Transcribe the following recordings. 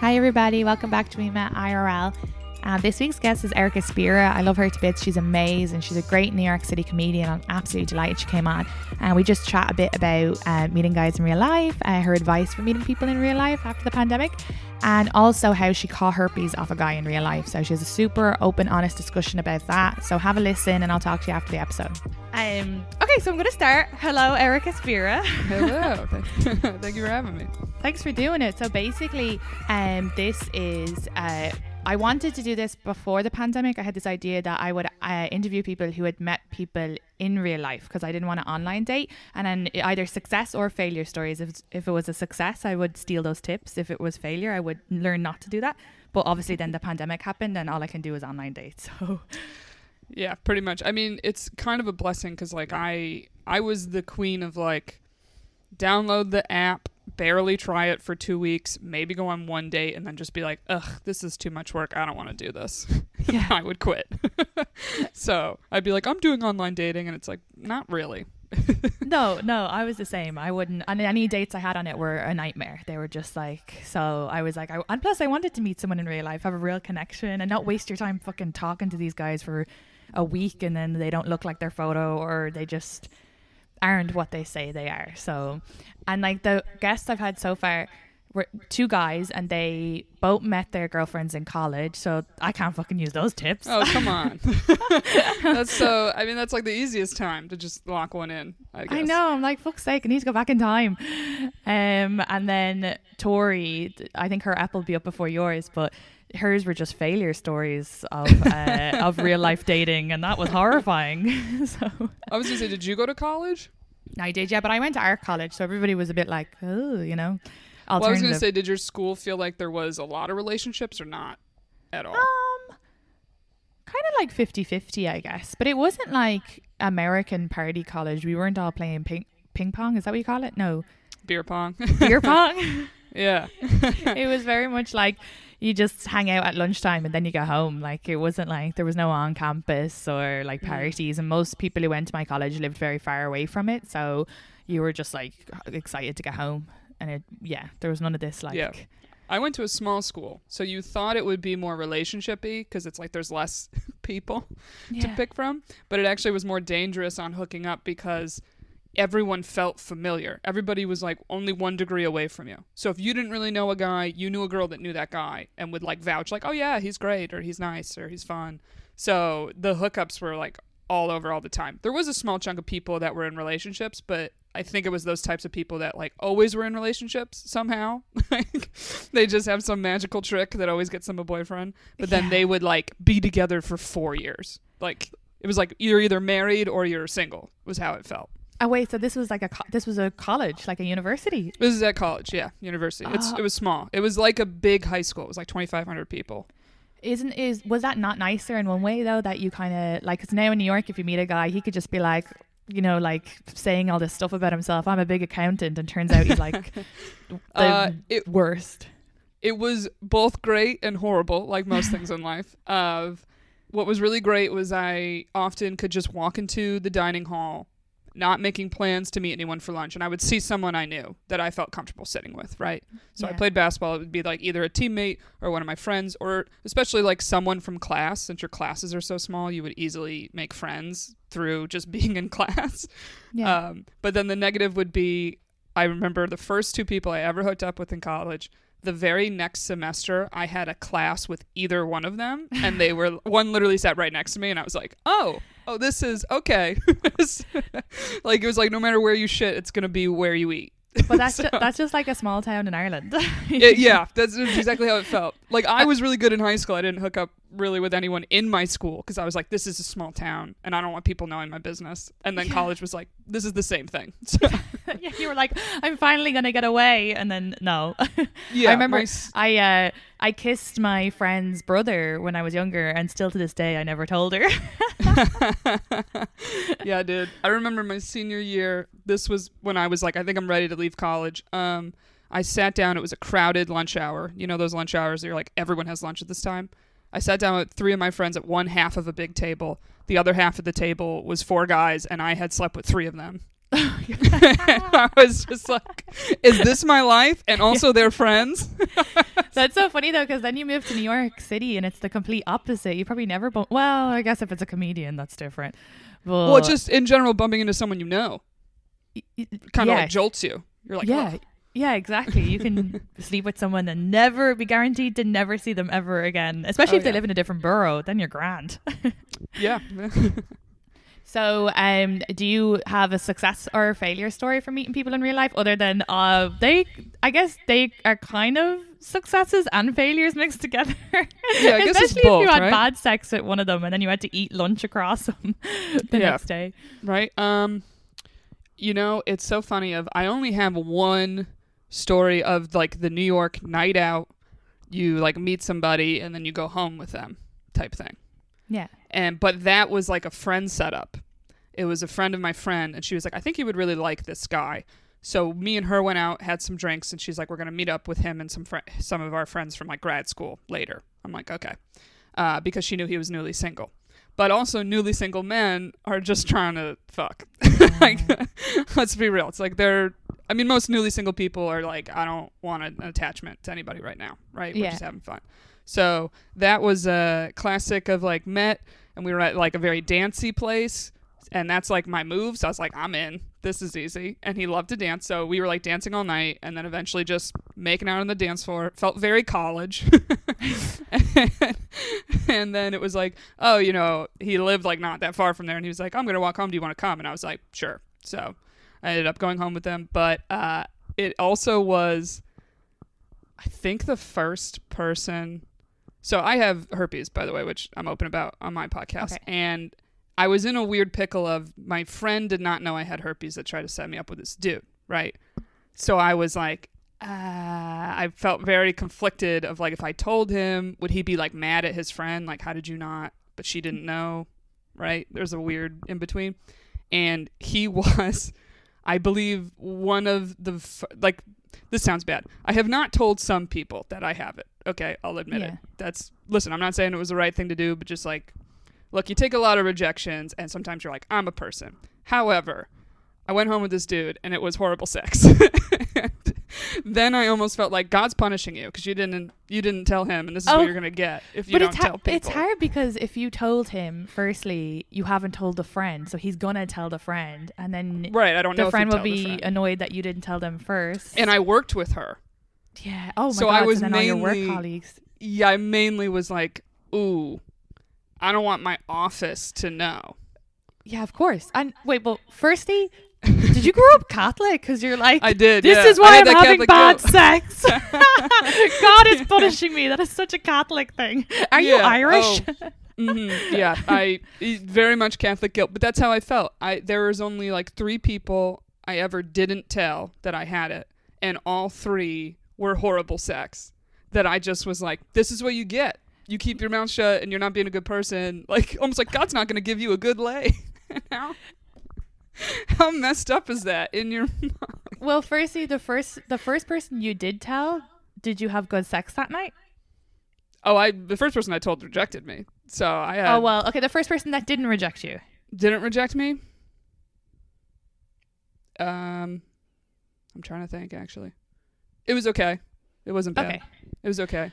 Hi, everybody. Welcome back to We Met IRL. Uh, this week's guest is Erica Spira. I love her to bits. She's amazing. She's a great New York City comedian. I'm absolutely delighted she came on. And we just chat a bit about uh, meeting guys in real life, uh, her advice for meeting people in real life after the pandemic, and also how she caught herpes off a guy in real life. So she has a super open, honest discussion about that. So have a listen, and I'll talk to you after the episode. Um, okay, so I'm going to start. Hello, Erica Spira. Hello. Thank you for having me. Thanks for doing it. So basically, um, this is uh, I wanted to do this before the pandemic. I had this idea that I would uh, interview people who had met people in real life because I didn't want an online date, and then either success or failure stories. If if it was a success, I would steal those tips. If it was failure, I would learn not to do that. But obviously, then the pandemic happened, and all I can do is online dates. So. Yeah, pretty much. I mean, it's kind of a blessing because like I I was the queen of like download the app, barely try it for two weeks, maybe go on one date, and then just be like, ugh, this is too much work. I don't want to do this. Yeah. I would quit. so I'd be like, I'm doing online dating, and it's like, not really. no, no, I was the same. I wouldn't. And any dates I had on it were a nightmare. They were just like. So I was like, I, and plus I wanted to meet someone in real life, have a real connection, and not waste your time fucking talking to these guys for a week, and then they don't look like their photo, or they just aren't what they say they are. So, and like the guests I've had so far were two guys and they both met their girlfriends in college. So I can't fucking use those tips. Oh, come on. that's so, I mean, that's like the easiest time to just lock one in. I, I know. I'm like, fuck's sake, I need to go back in time. Um, and then Tori, I think her app will be up before yours, but hers were just failure stories of uh, of real life dating, and that was horrifying. so I was gonna say, did you go to college? I did, yeah, but I went to art college, so everybody was a bit like, oh, you know. Well, I was gonna say, did your school feel like there was a lot of relationships or not at all? Um, kind of like 50-50, I guess, but it wasn't like American party college. We weren't all playing ping ping pong. Is that what you call it? No, beer pong. beer pong. yeah, it was very much like you just hang out at lunchtime and then you go home. Like it wasn't like there was no on campus or like mm. parties, and most people who went to my college lived very far away from it, so you were just like excited to get home. And it, yeah, there was none of this like. Yeah. I went to a small school, so you thought it would be more relationshipy because it's like there's less people yeah. to pick from, but it actually was more dangerous on hooking up because everyone felt familiar. Everybody was like only one degree away from you. So if you didn't really know a guy, you knew a girl that knew that guy and would like vouch like, "Oh yeah, he's great or he's nice or he's fun." So the hookups were like all over all the time. There was a small chunk of people that were in relationships, but I think it was those types of people that like always were in relationships somehow. like they just have some magical trick that always gets them a boyfriend, but then yeah. they would like be together for 4 years. Like it was like you're either married or you're single was how it felt. Oh wait, so this was like a co- this was a college, like a university. This is at college, yeah, university. Oh. It's it was small. It was like a big high school. It was like twenty five hundred people. Isn't is was that not nicer in one way though that you kind of like? Cause now in New York, if you meet a guy, he could just be like, you know, like saying all this stuff about himself. I'm a big accountant, and turns out he's like the uh, it, worst. It was both great and horrible, like most things in life. Of uh, what was really great was I often could just walk into the dining hall not making plans to meet anyone for lunch and I would see someone I knew that I felt comfortable sitting with, right? So yeah. I played basketball, it would be like either a teammate or one of my friends or especially like someone from class since your classes are so small, you would easily make friends through just being in class. Yeah. Um, but then the negative would be I remember the first two people I ever hooked up with in college the very next semester I had a class with either one of them and they were one literally sat right next to me and I was like, "Oh, oh this is okay." like it was like no matter where you shit, it's to be where you eat. But that's so, just, that's just like a small town in Ireland. it, yeah, that's exactly how it felt. Like I was really good in high school. I didn't hook up really with anyone in my school because I was like, this is a small town and I don't want people knowing my business. And then yeah. college was like, this is the same thing. So. yeah, you were like, I'm finally gonna get away, and then no. yeah, I remember I. uh, I kissed my friend's brother when I was younger, and still to this day, I never told her. yeah, dude. I remember my senior year. This was when I was like, I think I'm ready to leave college. Um, I sat down. It was a crowded lunch hour. You know those lunch hours. You're like, everyone has lunch at this time. I sat down with three of my friends at one half of a big table. The other half of the table was four guys, and I had slept with three of them. I was just like, is this my life? And also their friends? That's so funny though, because then you move to New York City and it's the complete opposite. You probably never bump. Well, I guess if it's a comedian, that's different. But well, just in general, bumping into someone you know y- y- kind of yeah, like jolts you. You're like, yeah, "Oh." yeah, exactly. You can sleep with someone and never be guaranteed to never see them ever again. Especially Oh, if they yeah. live in a different borough, then you're grand. yeah. So, um, do you have a success or a failure story for meeting people in real life, other than uh, they? I guess they are kind of successes and failures mixed together. Yeah, I guess it's Especially both, if you had right? bad sex with one of them, and then you had to eat lunch across them the Yeah. next day. right? Um, you know, it's so funny. Of I only have one story of like the New York night out. You like meet somebody and then you go home with them, type thing. Yeah. And but that was like a friend setup. It was a friend of my friend, and she was like, "I think you would really like this guy." So me and her went out, had some drinks, and she's like, "We're gonna meet up with him and some fri some of our friends from like grad school later." I'm like, "Okay," uh, because she knew he was newly single. But also, newly single men are just trying to fuck. like, let's be real. It's like they're. I mean, most newly single people are like, I don't want an attachment to anybody right now, right? We're Yeah. just having fun. So that was a classic of like met, and we were at like a very dancey place, and that's like my move. So I was like, I'm in. This is easy. And he loved to dance, so we were like dancing all night, and then eventually just making out on the dance floor. Felt very college. and then it was like, oh, you know, he lived like not that far from there, and he was like, I'm gonna walk home. Do you want to come? And I was like, sure. So I ended up going home with them, but uh, it also was, I think, the first person. So I have herpes, by the way, which I'm open about on my podcast, Okay. and I was in a weird pickle of my friend did not know I had herpes that tried to set me up with this dude, right? So I was like, uh, I felt very conflicted of like if I told him, would he be like mad at his friend? Like, how did you not? But she didn't know, right? There's a weird in between. And he was, I believe, one of the, f- like, this sounds bad. I have not told some people that I have it. Okay, I'll admit it. That's, listen, I'm not saying it was the right thing to do, but just like, look, you take a lot of rejections, and sometimes you're like, I'm a person. However, I went home with this dude, and it was horrible sex. Then I almost felt like God's punishing you because you didn't you didn't tell him, and this is Oh, what you're gonna get if you but don't it's, ha- tell people. it's hard because if you told him, firstly, you haven't told the friend, so he's gonna tell the friend, and then right? I don't know. the if friend will tell the be friend. annoyed that you didn't tell them first. and I worked with her. Yeah. Oh my So god. I was so then all your mainly- work colleagues. Yeah, I mainly was like, ooh, I don't want my office to know. Yeah, of course. And wait, but firstly, did you grow up Catholic? Because you're like, I did. this yeah. is why I'm having Catholic bad guilt. sex. God is punishing me. That is such a Catholic thing. Are you Yeah, Irish? hmm Yeah, I very much Catholic guilt, but that's how I felt. I there was only like three people I ever didn't tell that I had it, and all three were horrible sex. That I just was like, this is what you get. You keep your mouth shut, and you're not being a good person. Like almost like God's not going to give you a good lay. how, how messed up is that in your? mind? well, firstly, the first the first person you did tell, did you have good sex that night? Oh, I the first person I told rejected me, so I had, oh well, okay. The first person that didn't reject you. didn't reject me. Um, I'm trying to think. Actually, it was okay. It wasn't bad. Okay. It was okay.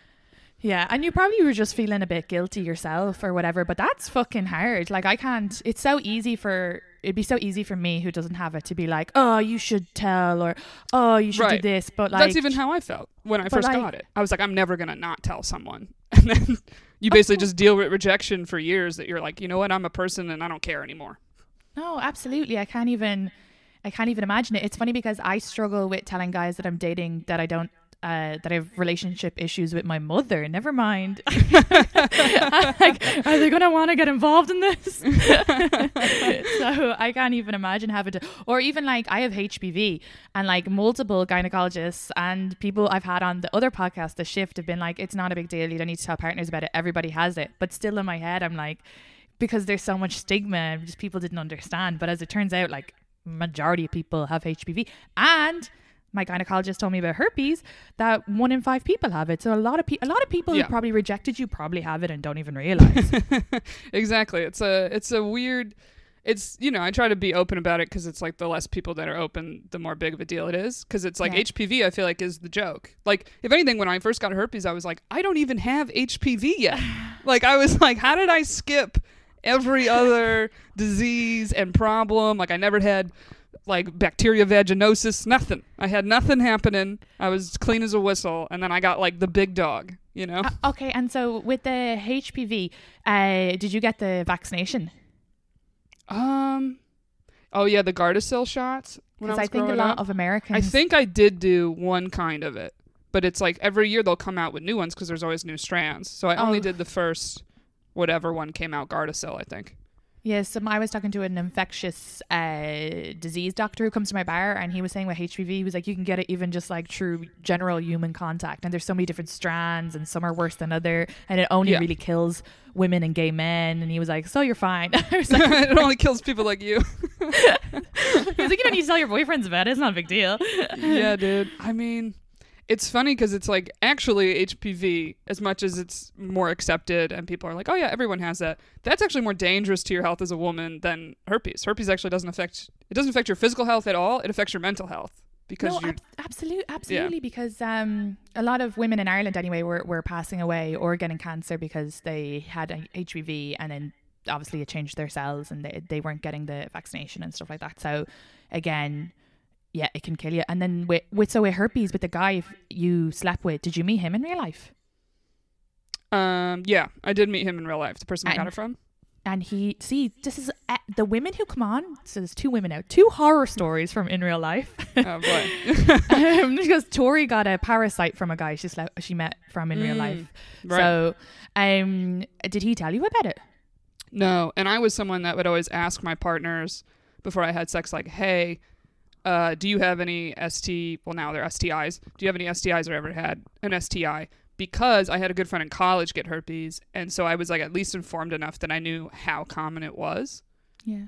Yeah, and you probably were just feeling a bit guilty yourself or whatever, but that's fucking hard. Like I can't it's so easy for it'd be so easy for me who doesn't have it to be like, "Oh, you should tell," or "Oh, you should Right. do this." But like That's even how I felt when I first like- got it. I was like, I'm never gonna not tell someone, and then you basically oh. just deal with rejection for years. That you're like, you know what? I'm a person, and I don't care anymore. No, absolutely. I can't even I can't even imagine it. It's funny because I struggle with telling guys that I'm dating that I don't uh, that I have relationship issues with my mother. Never mind. like, are they gonna want to get involved in this? so I can't even imagine having to, or even like I have HPV, and like multiple gynecologists and people I've had on the other podcast, the shift, have been like, it's not a big deal. You don't need to tell partners about it. Everybody has it. But still in my head, I'm like, because there's so much stigma and just people didn't understand. But as it turns out, like majority of people have HPV and my gynecologist told me about herpes that one in five people have it. So a lot of people, a lot of people Yeah. who probably rejected you probably have it and don't even realize. exactly. It's a it's a weird. it's you know I try to be open about it because it's like the less people that are open, the more big of a deal it is. Because it's like Yeah. HPV, I feel like is the joke. Like if anything, when I first got herpes, I was like, I don't even have HPV yet. like I was like, how did I skip every other disease and problem? Like I never had like bacteria vaginosis, nothing. I had nothing happening. I was clean as a whistle, and then I got like the big dog. You know. Uh, okay, and so with the HPV, uh, did you get the vaccination? Um. Oh yeah, the Gardasil shots. When I, Because I, think a lot up. of Americans. I think I did do one kind of it, but it's like every year they'll come out with new ones because there's always new strands. So I only Oh. did the first, whatever one came out, Gardasil, I think. Yes, um, I was talking to an infectious uh, disease doctor who comes to my bar, and he was saying with HPV, he was like, you can get it even just like through general human contact, and there's so many different strands, and some are worse than other, and it only Yeah. really kills women and gay men. And he was like, so you're fine. Like, it only kills people like you. he was like, you don't need to tell your boyfriends about it. It's not a big deal. yeah, dude. I mean, it's funny because it's like actually HPV, as much as it's more accepted and people are like, oh yeah, everyone has that. That's actually more dangerous to your health as a woman than herpes. Herpes actually doesn't affect it doesn't affect your physical health at all. It affects your mental health because no, you're ab- absolute, absolutely, because um, a lot of women in Ireland anyway were, were passing away or getting cancer because they had HPV and then obviously it changed their cells and they, they weren't getting the vaccination and stuff like that. So again, yeah, it can kill you. And then with, with so with herpes, with the guy you slept with, did you meet him in real life? um yeah, I did meet him in real life. The person I got it from. And he, see, this is uh, the women who come on. So there's two women now, two horror stories from in real life. Oh boy. um, because Tori got a parasite from a guy she slept, she met from in real Mm, life. right. So, um, did he tell you about it? No, and I was someone that would always ask my partners before I had sex, like, "Hey, uh, do you have any ST? Well, now they're STIs. Do you have any STIs or ever had an STI?" Because I had a good friend in college get herpes, and so I was like at least informed enough that I knew how common it was. Yeah.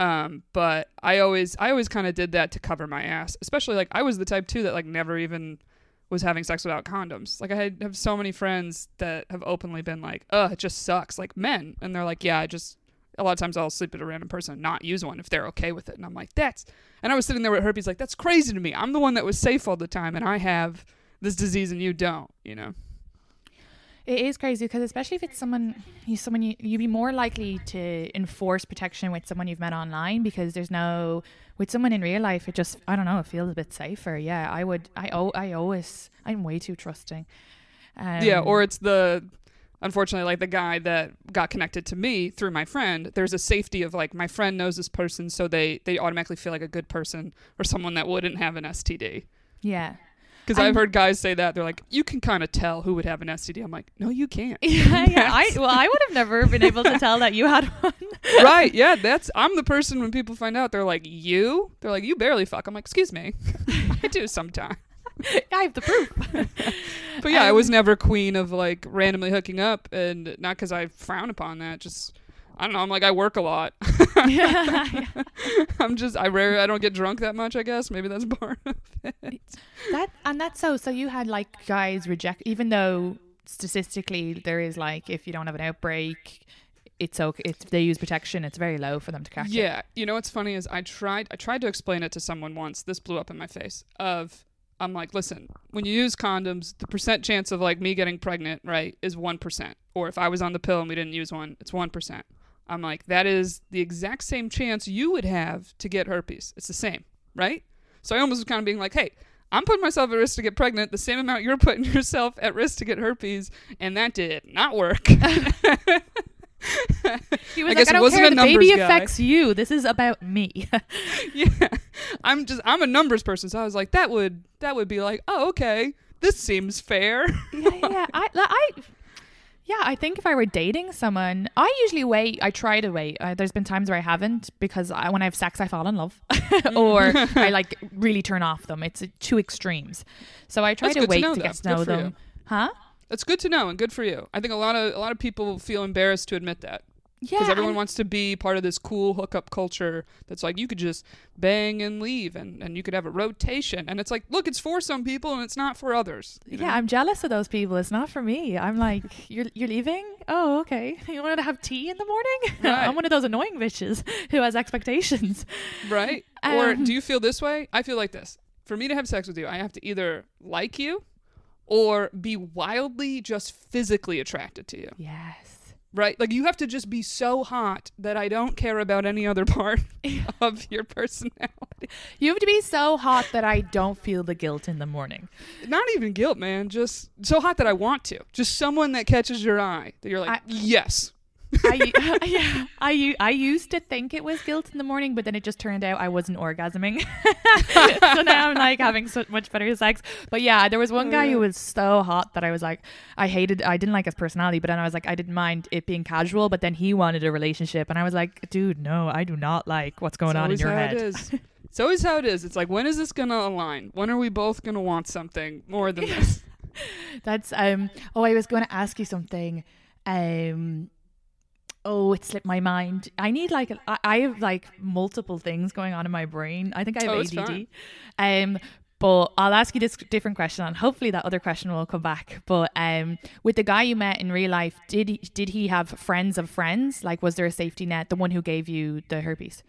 Um, but I always, I always kind of did that to cover my ass. Especially like I was the type too that like never even was having sex without condoms. Like I had, have so many friends that have openly been like, "Ugh, it just sucks." Like men, and they're like, "Yeah, I just." A lot of times I'll sleep with a random person and not use one if they're okay with it, and I'm like, "That's." And I was sitting there with herpes, like, "That's crazy to me. I'm the one that was safe all the time, and I have this disease and you don't." You know? It is crazy because especially if it's someone you someone you you'd be more likely to enforce protection with someone you've met online because there's no with someone in real life it just I don't know it feels a bit safer. Yeah, I would I oh I always I'm way too trusting. Um, yeah, or it's the unfortunately like the guy that got connected to me through my friend. There's a safety of like my friend knows this person, so they they automatically feel like a good person or someone that wouldn't have an STD. yeah. Because I've heard guys say that they're like, you can kind of tell who would have an STD. I'm like, no, you can't. Yeah, yeah. I well, I would have never been able to tell that you had one. right? Yeah, that's I'm the person when people find out they're like, you? They're like, you barely fuck. I'm like, excuse me, I do sometimes. I have the proof. But yeah, I Um, was never queen of like randomly hooking up, and not because I frown upon that. Just I don't know. I'm like I work a lot. yeah, I'm just I rarely I don't get drunk that much. I guess maybe that's part of it. That and that's so. So you had like guys reject, even though statistically there is like if you don't have an outbreak, it's okay. It's they use protection. It's very low for them to catch it. Yeah, you know what's funny is I tried I tried to explain it to someone once. This blew up in my face. Of I'm like, listen, when you use condoms, the percent chance of like me getting pregnant, right, is one percent. Or if I was on the pill and we didn't use one, it's one percent. I'm like, that is the exact same chance you would have to get herpes. It's the same, right? So I almost was kind of being like, hey, I'm putting myself at risk to get pregnant the same amount you're putting yourself at risk to get herpes, and that did not work. He was I like, guess I it don't wasn't care. The baby guy." affects you. This is about me. yeah i'm just i'm a numbers person so i was like that would that would be like oh okay this seems fair yeah, yeah. I, I, yeah. I think if I were dating someone, I usually wait. I try to wait. Uh, there's been times where I haven't because I, when I have sex, I fall in love, or I like really turn off them. It's uh, two extremes. So I try That's to good to wait to, get to know them. Huh? That's good to know and good for you i think a lot of a lot of people feel embarrassed to admit that Yeah. because everyone wants to be part of this cool hookup culture that's like you could just bang and leave and, and you could have a rotation and it's like look it's for some people and it's not for others you know? Yeah, I'm jealous of those people. It's not for me. I'm like, you're you're leaving? oh, okay. You want to have tea in the morning? Right. I'm one of those annoying bitches who has expectations. right? or Um, do you feel this way? I feel like this. For me to have sex with you, I have to either like you or be wildly just physically attracted to you. Yes. Right? Like you have to just be so hot that I don't care about any other part of your personality. You have to be so hot that I don't feel the guilt in the morning. Not even guilt, man. Just so hot that I want to. Just someone that catches your eye. That you're like, I- yes. I, yeah, I, I used to think it was guilt in the morning, but then it just turned out I wasn't orgasming. so now I'm like having so much better sex. But yeah, there was one guy who was so hot that I was like, I hated, I didn't like his personality, but then I was like, I didn't mind it being casual, but then he wanted a relationship. And I was like, dude, no, I do not like what's going It's on in always your how head. It is. It's always how it is. It's like, when is this going to align? When are we both going to want something more than this? That's um. Oh, I was going to ask you something. Um. Oh, it slipped my mind. I need like I, I have like multiple things going on in my brain. I think I have Oh, ADD. fine. Um. But I'll ask you this different question, and hopefully that other question will come back. But um, with the guy you met in real life, did he did he have friends of friends? Like, was there a safety net? The one who gave you the herpes.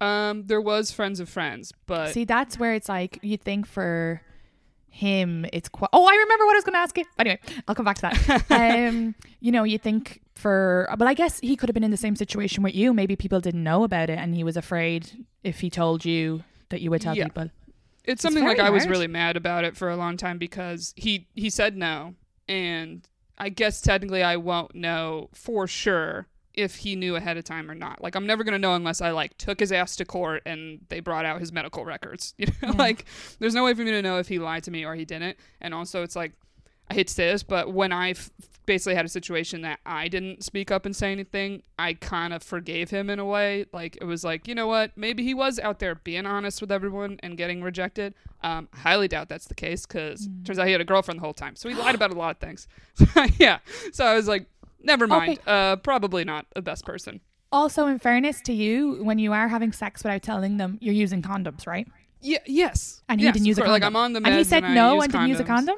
Um, there was friends of friends, but See, that's where it's like you think for him, it's quite. Oh, I remember what I was going to ask you. Anyway, I'll come back to that. um, you know, you think for, but I guess he could have been in the same situation with you. Maybe people didn't know about it, and he was afraid if he told you that you would tell Yeah. people. it's something like very I was really mad about it for a long time because he he said no, and I guess technically I won't know for sure if he knew ahead of time or not. Like I'm never gonna know unless I like took his ass to court and they brought out his medical records. You know, Yeah. like there's no way for me to know if he lied to me or he didn't. And also, it's like I hate to say this, but when I f- basically had a situation that I didn't speak up and say anything, I kind of forgave him in a way. Like it was like, you know what? Maybe he was out there being honest with everyone and getting rejected. Um, highly doubt that's the case because turns out he had a girlfriend the whole time, so he lied about a lot of things. yeah. So I was like, never mind. Uh, probably not the best person. Also, in fairness to you, when you are having sex without telling them, you're using condoms, right? Yeah. Yes. And he Yes, didn't use a course. condom. Like I'm on the meds and he said I no and didn't use a condom.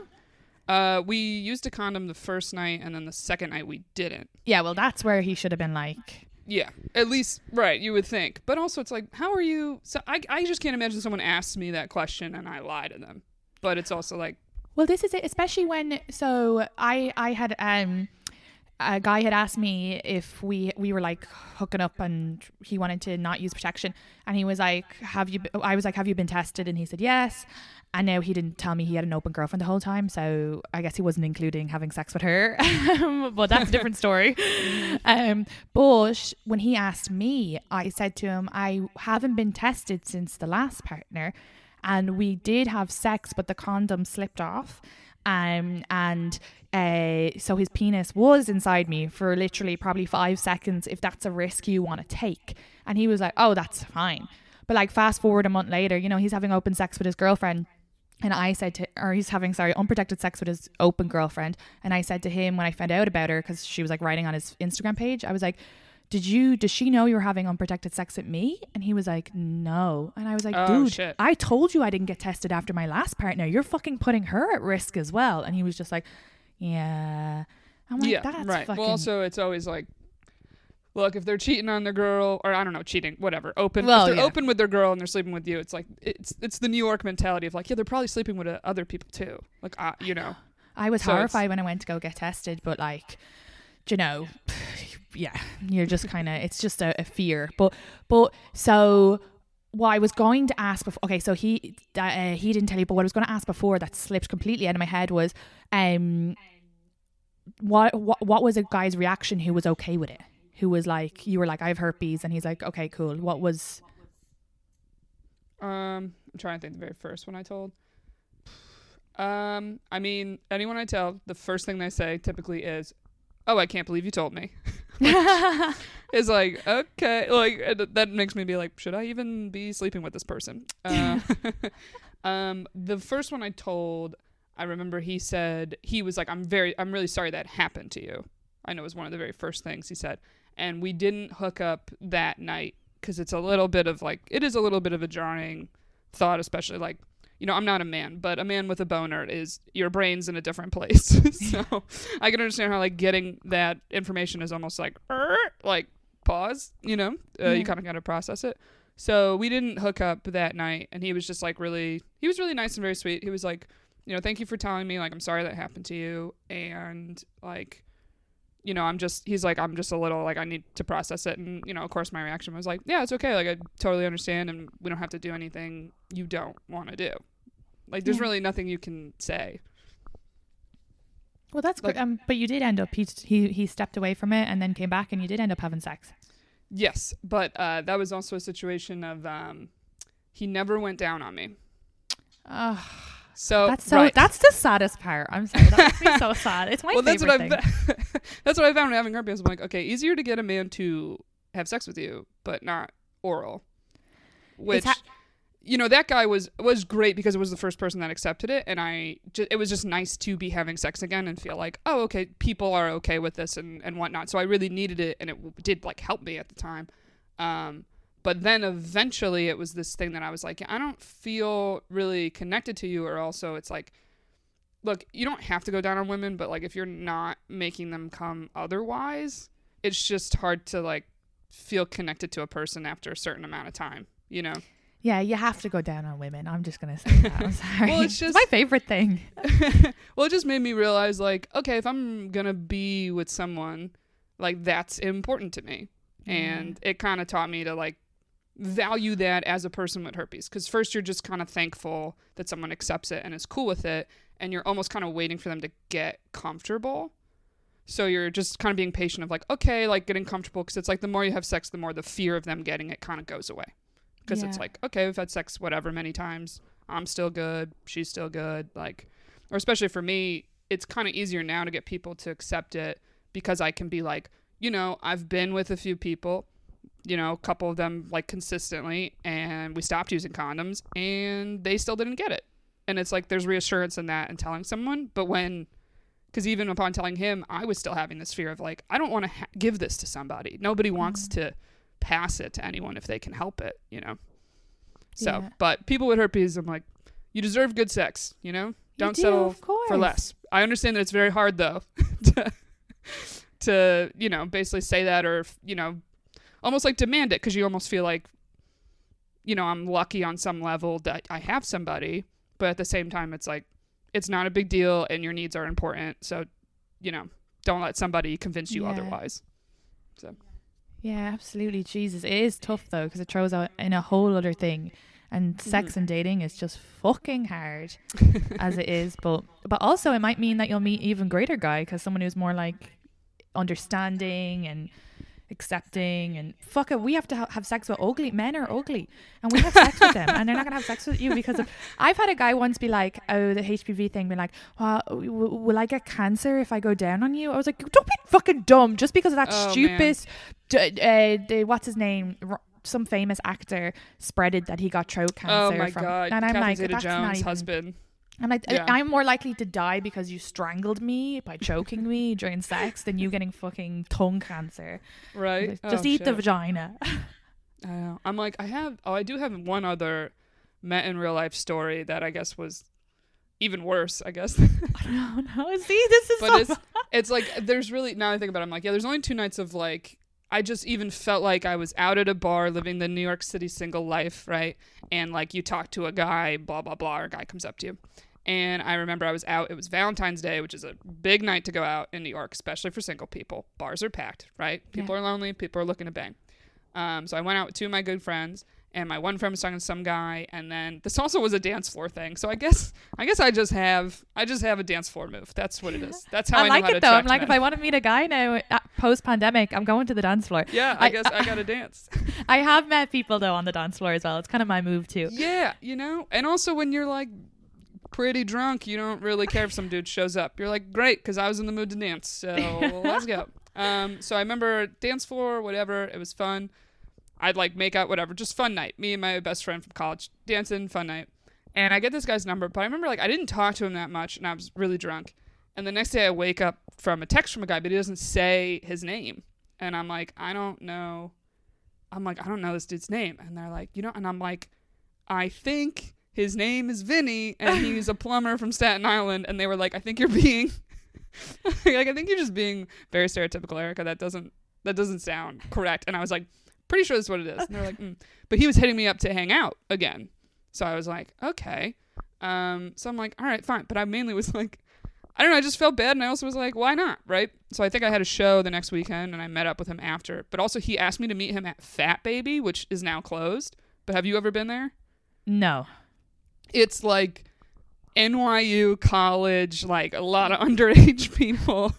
Uh, we used a condom the first night, and then the second night we didn't. Yeah, well, that's where he should have been like, Yeah, at least right. You would think, but also it's like, how are you? So I, I just can't imagine someone asks me that question and I lie to them. But it's also like, Well, this is it, especially when so I I had um a guy had asked me if we we were like hooking up and he wanted to not use protection. And he was like have you I was like have you been tested? And he said yes. And now he didn't tell me he had an open girlfriend the whole time. So I guess he wasn't including having sex with her. But that's a different story. Um but when he asked me I said to him I haven't been tested since the last partner and we did have sex but the condom slipped off um and uh so his penis was inside me for literally probably five seconds if that's a risk you want to take. And he was like oh that's fine. But like fast forward a month later you know he's having open sex with his girlfriend. And I said to, or he's having, sorry, unprotected sex with his open girlfriend. And I said to him when I found out about her, because she was like writing on his Instagram page, I was like, did you, does she know you were having unprotected sex with me? And he was like, no. And I was like, Oh, dude, shit. I told you I didn't get tested after my last partner. You're fucking putting her at risk as well. And he was just like, yeah. I'm like, yeah, that's right. fucking. Well, also it's always like, look, if they're cheating on their girl, or I don't know, cheating, whatever, open. Well, if they're yeah. open with their girl and they're sleeping with you, it's like it's it's the New York mentality of like, yeah, they're probably sleeping with uh, other people too. Like, uh, you know, I was So horrified when I went to go get tested, but like, you know, yeah, you're just kind of, it's just a, a fear. But, but so what I was going to ask before, okay, so he, uh, he didn't tell you, but what I was going to ask before that slipped completely out of my head was, um, what, what, what was a guy's reaction who was okay with it? Who was like, you were like, I have herpes, and he's like, okay, cool. What was, Um, I'm trying to think the very first one I told. Um, I mean, anyone I tell, the first thing they say typically is, "Oh, I can't believe you told me." Is like, okay, like that makes me be like, should I even be sleeping with this person? Uh, um, the first one I told, I remember he said he was like, "I'm very, I'm really sorry that happened to you." I know it was one of the very first things he said, and we didn't hook up that night because it's a little bit of like, it is a little bit of a jarring thought, especially like you know, I'm not a man, but a man with a boner is your brain's in a different place. so I can understand how like getting that information is almost like "Er," like pause. You know, uh, Yeah. you kind of got to process it. So we didn't hook up that night, and he was just like really, he was really nice and very sweet. He was like, you know, thank you for telling me. Like, I'm sorry that happened to you, and like, you know, I'm just, he's like, I'm just a little like I need to process it, and you know, of course, my reaction was like, yeah, it's okay. Like, I totally understand, and we don't have to do anything you don't want to do. Like, there's Yeah. really nothing you can say. Well, that's Like- good. Um, but you did end up he he he stepped away from it and then came back, and you did end up having sex. Yes, but uh, that was also a situation of um, he never went down on me. Oh, So that's so. right. That's the saddest part. I'm sorry. That makes me so sad. It's my well, that's what I thing. that's what I found having herpes. I'm like, okay, easier to get a man to have sex with you, but not oral. Which, ha- you know, that guy was was great because it was the first person that accepted it, and I ju- it was just nice to be having sex again and feel like, oh, okay, people are okay with this and and whatnot. So I really needed it, and it w- did like help me at the time. Um, but then eventually it was this thing that I was like, I don't feel really connected to you, or also it's like look, you don't have to go down on women, but like if you're not making them come otherwise, it's just hard to like feel connected to a person after a certain amount of time, you know? Yeah, you have to go down on women. I'm just gonna say that. I'm sorry. Well, it's just- my favorite thing. well, it just made me realize like, okay, if I'm going to be with someone, like that's important to me. And it kind of taught me to like value that as a person with herpes cuz first you're just kind of thankful that someone accepts it and is cool with it and you're almost kind of waiting for them to get comfortable. So you're just kind of being patient of like, okay, like getting comfortable because it's like the more you have sex, the more the fear of them getting it kind of goes away. Because it's like, okay, we've had sex whatever many times. I'm still good. She's still good. Like, or especially for me, it's kind of easier now to get people to accept it because I can be like, you know, I've been with a few people, you know, a couple of them like consistently, and we stopped using condoms and they still didn't get it. And it's like there's reassurance in that and telling someone. But when, because even upon telling him, I was still having this fear of like, I don't want to ha- give this to somebody. Nobody wants to pass it to anyone if they can help it, you know? So, Yeah. but people with herpes, I'm like, you deserve good sex, you know? Don't do, settle for less. I understand that it's very hard though to, to you know basically say that or you know almost like demand it because you almost feel like you know I'm lucky on some level that I have somebody, but at the same time it's like it's not a big deal and your needs are important. So you know don't let somebody convince you Yeah. otherwise. So. Yeah, absolutely. Jesus, it is tough though because it throws out in a whole other thing, and sex Mm-hmm. and dating is just fucking hard as it is. But but also it might mean that you'll meet even greater guy because someone who's more like understanding and accepting and fuck it we have to ha- have sex with ugly men are ugly and we have sex with them and they're not gonna have sex with you because of I've had a guy once be like oh the HPV thing be like well w- will I get cancer if I go down on you? I was like don't be fucking dumb. Just because of that Oh, stupid d- uh, the what's his name R- some famous actor spreaded that he got throat cancer Oh cancer my from god, and I'm Catherine like Zeta that's not Jones' even husband. I'm like, Yeah. I'm more likely to die because you strangled me by choking me during sex than you getting fucking tongue cancer. Right? Just Oh, eat the vagina. I know. I'm like, I have. Oh, I do have one other met in real life story that I guess was even worse. I guess, I don't no. See, this is but so it's it's like there's really now I think about it, I'm like, yeah, there's only two nights of like. I just even felt like I was out at a bar living the New York City single life, right? And like you talk to a guy, blah blah blah, or a guy comes up to you. And I remember I was out. It was Valentine's Day, which is a big night to go out in New York, especially for single people. Bars are packed, right? People Yeah. are lonely. People are looking to bang. Um, so I went out with two of my good friends, and my one friend was talking to some guy, and then this also was a dance floor thing. So I guess I guess I just have I just have a dance floor move. That's what it is. That's how I, I like it though. I'm like, if. I want to meet a guy now, uh, post pandemic, I'm going to the dance floor. yeah, I, I- guess I gotta dance. I have met people though on the dance floor as well. It's kind of my move too. yeah, you know, and also when you're like pretty drunk, you don't really care if some dude shows up. You're like, great, because I was in the mood to dance, so let's go. Um, so I remember dance floor, whatever. It was fun. I'd like make out, whatever, just fun night. Me and my best friend from college dancing, fun night. And I get this guy's number, but I remember like I didn't talk to him that much, and I was really drunk. And the next day I wake up from a text from a guy, but he doesn't say his name, and I'm like, I don't know. I'm like, I don't know this dude's name, and they're like, you know, and I'm like, I think his name is Vinny and he's a plumber from Staten Island. And they were like, I think you're being, like, I think you're just being very stereotypical, Erica. That doesn't, that doesn't sound correct. And I was like, pretty sure that's what it is. And they're like, mm. but he was hitting me up to hang out again. So I was like, okay. Um, so I'm like, all right, fine. But I mainly was like, I don't know. I just felt bad, and I also was like, why not, right? So I think I had a show the next weekend, and I met up with him after. But also, he asked me to meet him at Fat Baby, which is now closed. But have you ever been there? No. It's like NYU college, like a lot of underage people.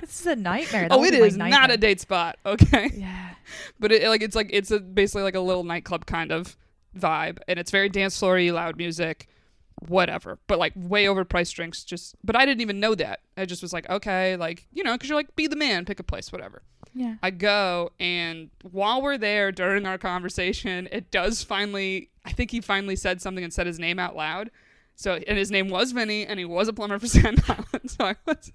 This is a nightmare. That oh, it is it be my is not a date spot, okay? Yeah. But it like it's like it's a, basically like a little nightclub kind of vibe, and it's very dance floory, loud music, whatever. But like way overpriced drinks. Just but I didn't even know that. I just was like, okay, like you know, because you're like, be the man, pick a place, whatever. Yeah. I go, and while we're there during our conversation, it does finally. I think he finally said something and said his name out loud. So, and his name was Vinny, and he was a plumber for Staten Island. So I was,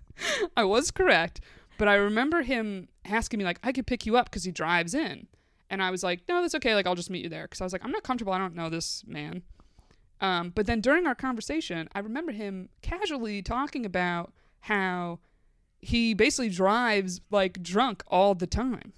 I was correct. But I remember him asking me like, I could pick you up because he drives in, and I was like, no, that's okay. Like, I'll just meet you there because I was like, I'm not comfortable. I don't know this man. Um, but then during our conversation, I remember him casually talking about how he basically drives like drunk all the time.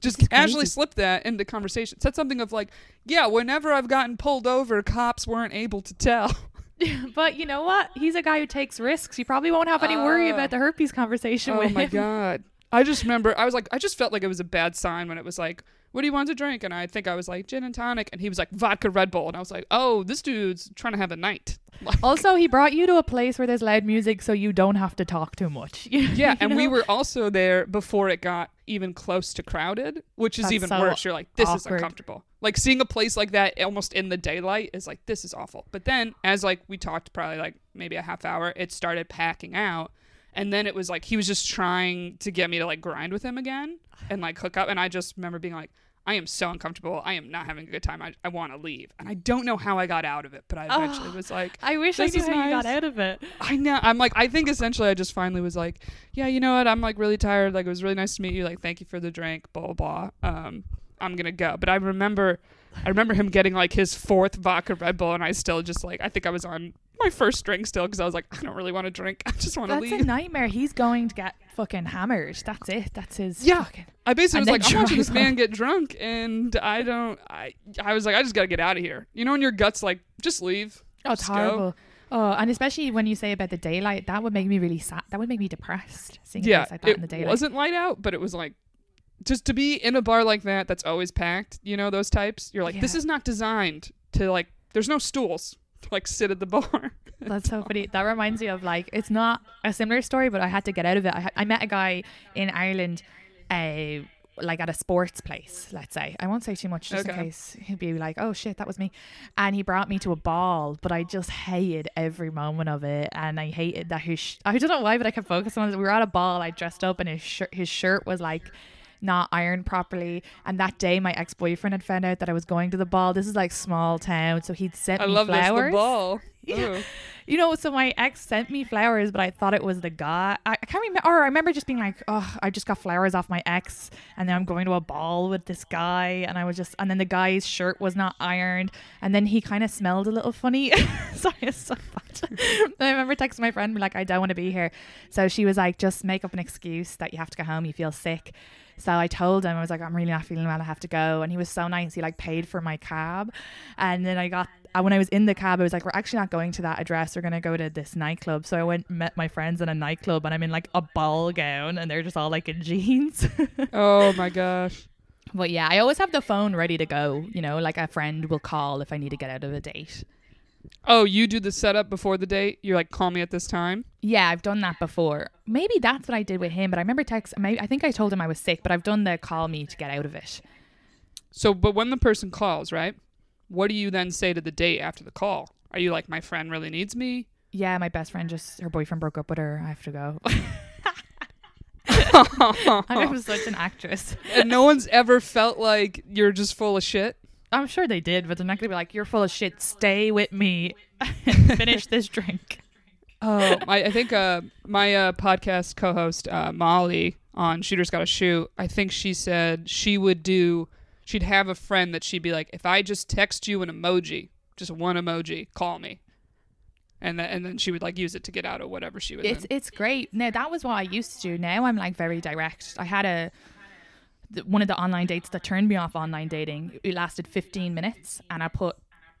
Just casually crazy. slipped that into conversation. Said something of like, "Yeah, whenever I've gotten pulled over, cops weren't able to tell." but you know what? He's a guy who takes risks. You probably won't have any worry Ah. about the herpes conversation oh with my god! I just remember I was like, I just felt like it was a bad sign when it was like, "What do you want to drink?" And I think I was like gin and tonic, and he was like vodka Red Bull, and I was like, "Oh, this dude's trying to have a night." Like, Also, he brought you to a place where there's loud music, so you don't have to talk too much. Yeah, and we were also there before it got even close to crowded, which is That's even so worse. You're like, this is uncomfortable. Like seeing a place like that almost in the daylight is like, this is awful. But then, as like we talked, probably like maybe a half hour, it started packing out, and then it was like he was just trying to get me to like grind with him again and like hook up, and I just remember being like. I am so uncomfortable. I am not having a good time. I, I want to leave. And I don't know how I got out of it, but I eventually Oh. was like, I wish I knew how you got out of it. I know. I'm like, I think essentially I just finally was like, yeah, you know what? I'm like really tired. Like, it was really nice to meet you. Like, thank you for the drink, blah, blah, blah. Um, I'm going to go. But I remember, I remember him getting like his fourth vodka Red Bull. And I still just like, I think I was on my first drink still because I was like, I don't really want to drink. I just want to leave. That's a nightmare. He's going to get fucking hammered. That's it. That's his. Yeah. Fucking, I basically was like, I'm watching this man get drunk. And I don't, I, I was like, I just got to get out of here. You know, when your gut's like, just leave. oh, it's Just go. horrible. Oh, and especially when you say about the daylight, that would make me really sad. That would make me depressed. Seeing yeah, like that it in the daylight. It wasn't light out, but it was like just to be in a bar like that that's always packed. You know those types. You're like, this is not designed to like. There's no stools to like sit at the bar. That's so funny. That reminds me of like it's not a similar story, but I had to get out of it. I, I met a guy in Ireland, uh, like at a sports place. Let's say I won't say too much just in case he'd be like, "Oh shit, that was me," and he brought me to a ball. But I just hated every moment of it, and I hated that his. Sh- I don't know why, but I kept focusing on it. We were at a ball. I dressed up, and his shirt, his shirt was like not ironed properly. And that day, my ex boyfriend had found out that I was going to the ball. This is like small town, so he'd sent I me love flowers. this. The ball. Yeah. You know, so my ex sent me flowers, but I thought it was the guy. I, I can't remember. Or I remember just being like, "Oh, I just got flowers off my ex, and then I'm going to a ball with this guy." And I was just, and then the guy's shirt was not ironed, and then he kind of smelled a little funny. Sorry, it's so bad. I remember texting my friend, like, "I don't want to be here." So she was like, "Just make up an excuse that you have to go home. You feel sick." So I told him I was like, I'm really not feeling well. I have to go. And he was so nice. He like paid for my cab, and then I got uh, when I was in the cab, I was like, we're actually not going to that address. We're gonna go to this nightclub. So I went met my friends in a nightclub, and I'm in like a ball gown, and they're just all like in jeans. Oh my gosh. but yeah, I always have the phone ready to go. You know, like a friend will call if I need to get out of a date. Oh, you do the setup before the date. You're like, call me at this time. Yeah, I've done that before. Maybe that's what I did with him, but I remember text. Maybe, I think I told him I was sick, but I've done the call me to get out of it. So, but when the person calls, right? What do you then say to the date after the call? Are you like, my friend really needs me? Yeah, my best friend just her boyfriend broke up with her. I have to go. I'm such an actress. and no one's ever felt like you're just full of shit. I'm sure they did, but they're not gonna be like, "You're full of shit. Stay with me and finish this drink." Oh, I, I think uh, my uh, podcast co-host uh, Molly on Shooters Got to Shoot. I think she said she would do. She'd have a friend that she'd be like, if I just text you an emoji, just one emoji, call me. And then, and then she would like use it to get out of whatever she was It's in. it's great. No, that was what I used to do. Now I'm like very direct. I had a th- one of the online dates that turned me off online dating. It lasted 15 minutes, and I put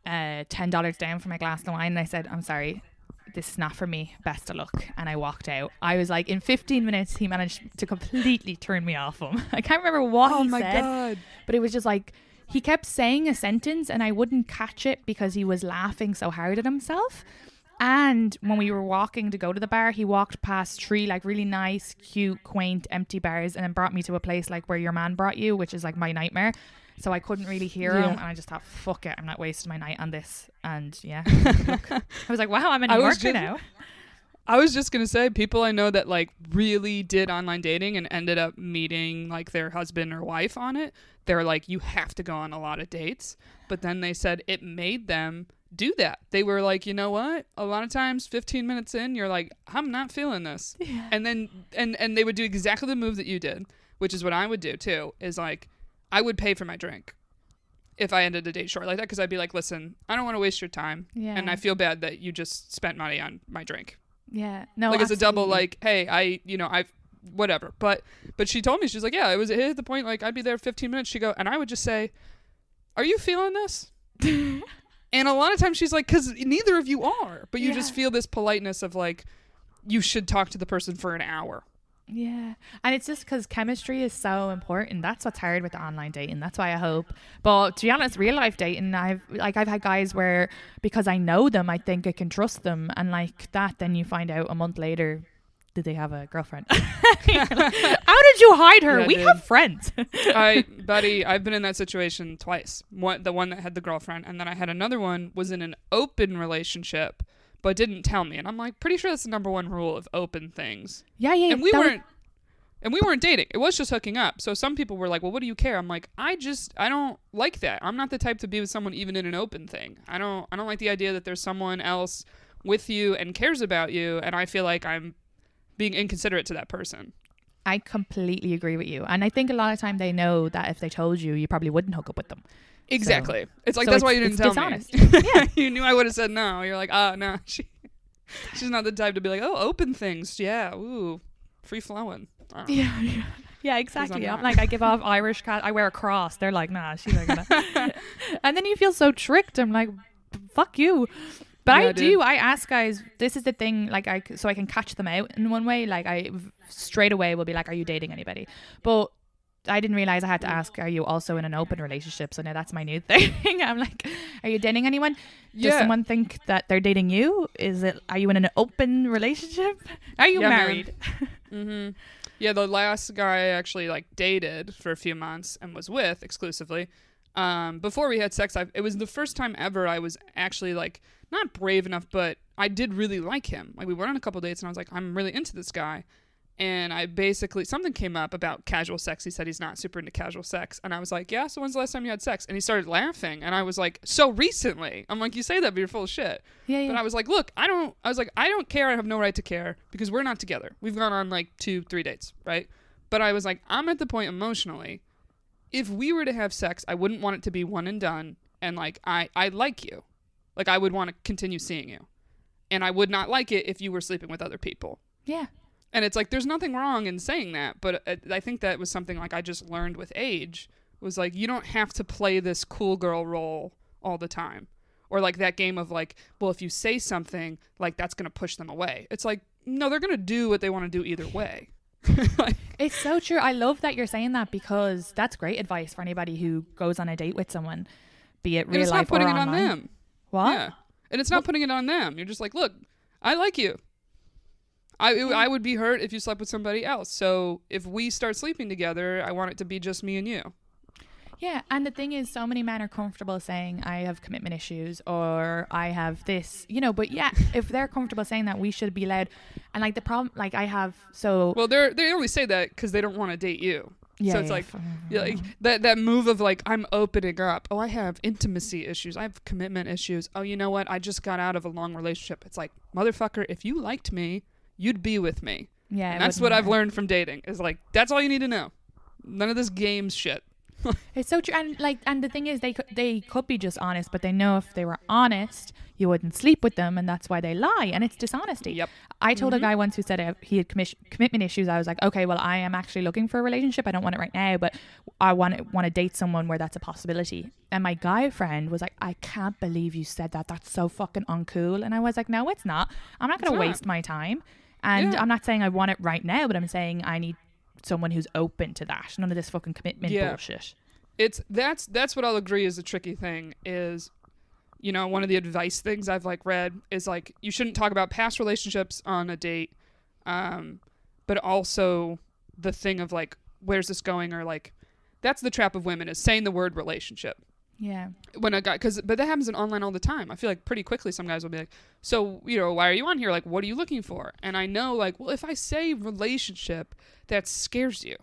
uh, ten dollars down for my glass of wine. And I said, "I'm sorry, this is not for me. Best of luck." And I walked out. I was like, in 15 minutes, he managed to completely turn me off him. I can't remember what oh he my said, god. but it was just like he kept saying a sentence, and I wouldn't catch it because he was laughing so hard at himself. And when we were walking to go to the bar, he walked past three like really nice, cute, quaint, empty bars and then brought me to a place like where your man brought you, which is like my nightmare. So I couldn't really hear Yeah. him and I just thought, fuck it, I'm not wasting my night on this. And yeah. I was like, wow, I'm in New York now. I was just gonna say, people I know that like really did online dating and ended up meeting like their husband or wife on it. They're like, you have to go on a lot of dates. But then they said it made them do that. They were like, you know what? A lot of times, 15 minutes in, you're like, I'm not feeling this. And then and and they would do exactly the move that you did, which is what I would do too. Is like, I would pay for my drink if I ended a date short like that because I'd be like, listen, I don't want to waste your time, Yeah. and I feel bad that you just spent money on my drink Yeah. No. like it's a double like hey i you know i've whatever but but she told me she's like yeah it was it hit the point like i'd be there 15 minutes she go and i would just say are you feeling this and a lot of times she's like because neither of you are but you just feel this politeness of like you should talk to the person for an hour Yeah. And it's just because chemistry is so important. That's what's hard with the online dating. That's why I hope. But to be honest, real life dating, I've like I've had guys where because I know them, I think I can trust them, and like that, then you find out a month later. Did they have a girlfriend? How did you hide her? Yeah, we dude. have friends. I, buddy, I've been in that situation twice. One, the one that had the girlfriend, and then I had another one was in an open relationship, but didn't tell me. And I'm like, pretty sure that's the number one rule of open things. yeah, yeah. and we weren't and we weren't dating it was just hooking up so some people were like well what do you care i'm like i just i don't like that i'm not the type to be with someone even in an open thing i don't i don't like the idea that there's someone else with you and cares about you and i feel like i'm being inconsiderate to that person I completely agree with you, and I think a lot of time they know that if they told you, you probably wouldn't hook up with them. exactly it's like so that's why you didn't tell dishonest. me yeah you knew i would have said no you're like oh no she she's not the type to be like oh open things yeah ooh free flowing Yeah, yeah. Yeah, exactly. I'm like, I give off Irish cat. I wear a cross. They're like, nah, she's gonna. and then you feel so tricked. I'm like, fuck you. But Yeah, I do. I ask guys. This is the thing. Like, I, so I can catch them out in one way. Like, I straight away will be like, "Are you dating anybody?" But I didn't realize I had to ask, "Are you also in an open relationship?" So now that's my new thing. I'm like, "Are you dating anyone?" Does someone think that they're dating you? Is it? Are you in an open relationship? Are you Yeah, married? hmm Yeah, the last guy I actually like dated for a few months and was with exclusively. Um, before we had sex, I, it was the first time ever I was actually like not brave enough, but I did really like him. Like we went on a couple dates, and I was like, I'm really into this guy. And I basically something came up about casual sex. He said he's not super into casual sex, and I was like, "Yeah." So when's the last time you had sex? And he started laughing, and I was like, "So recently." I'm like, "You say that, but you're full of shit." Yeah, yeah. But I was like, look, I don't. I was like, I don't care. I have no right to care because we're not together. We've gone on like two, three dates, right? But I was like, I'm at the point emotionally. If we were to have sex, I wouldn't want it to be one and done. And like, I, I like you, like I would want to continue seeing you, and I would not like it if you were sleeping with other people. yeah. And it's like, there's nothing wrong in saying that, but uh, I think that was something like I just learned with age was like, you don't have to play this cool girl role all the time. Or like that game of like, well, if you say something, like that's going to push them away. It's like, no, they're going to do what they want to do either way. It's so true. I love that you're saying that because that's great advice for anybody who goes on a date with someone, be it real it's life not putting or it on online. them. What? Yeah. And it's not putting it on them. You're just like, look, I like you. I, I would be hurt if you slept with somebody else. So if we start sleeping together, I want it to be just me and you. Yeah, and the thing is, so many men are comfortable saying, "I have commitment issues" or "I have this," you know. But yeah, if they're comfortable saying that, we should be allowed. And like the problem, like I have, so Well, they're they only say that because they don't want to date you. yeah, so it's yeah, like, yeah, like that that move of like I'm opening up. Oh, I have intimacy issues. I have commitment issues. Oh, you know what? I just got out of a long relationship. It's like motherfucker, if you liked me, you'd be with me. yeah, And that's what I've learned from dating. Is like that's all you need to know. None of this games shit. It's so true, and like, and the thing is, they could they could be just honest, but they know if they were honest, you wouldn't sleep with them, and that's why they lie, and it's dishonesty. Yep. I told Mhm. a guy once who said uh, he had commis- commitment issues. I was like, okay, well, I am actually looking for a relationship. I don't want it right now, but I want want to date someone where that's a possibility. And my guy friend was like, I can't believe you said that. That's so fucking uncool. And I was like, no, it's not. I'm not going to waste my time. And Yeah. I'm not saying I want it right now, but I'm saying I need someone who's open to that. None of this fucking commitment Yeah. bullshit. it's that's that's what I'll agree is a tricky thing is you know one of the advice things I've like read is like you shouldn't talk about past relationships on a date um but also the thing of like where's this going or like that's the trap of women is saying the word relationship Yeah. when a guy because but that happens in online all the time i feel like pretty quickly some guys will be like so you know why are you on here like what are you looking for and i know like well if i say relationship that scares you.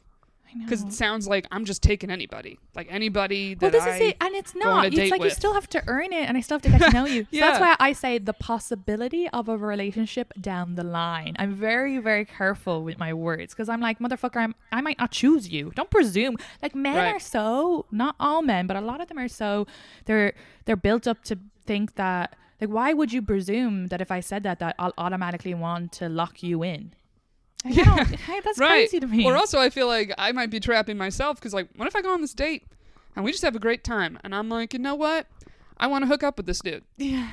Because it sounds like i'm just taking anybody like anybody Well, this I, is it, and it's go on a not. It's like you still have to earn it, and I still have to get to know you. So that's why I say the possibility of a relationship down the line. I'm very, very careful with my words because I'm like, motherfucker, I'm, I might not choose you. Don't presume. Like men Right. are so not all men, but a lot of them are so they're they're built up to think that like why would you presume that if I said that that I'll automatically want to lock you in? Yeah. hey, that's right. crazy to me. or also i feel like i might be trapping myself because like what if i go on this date and we just have a great time and i'm like you know what? I want to hook up with this dude. Yeah.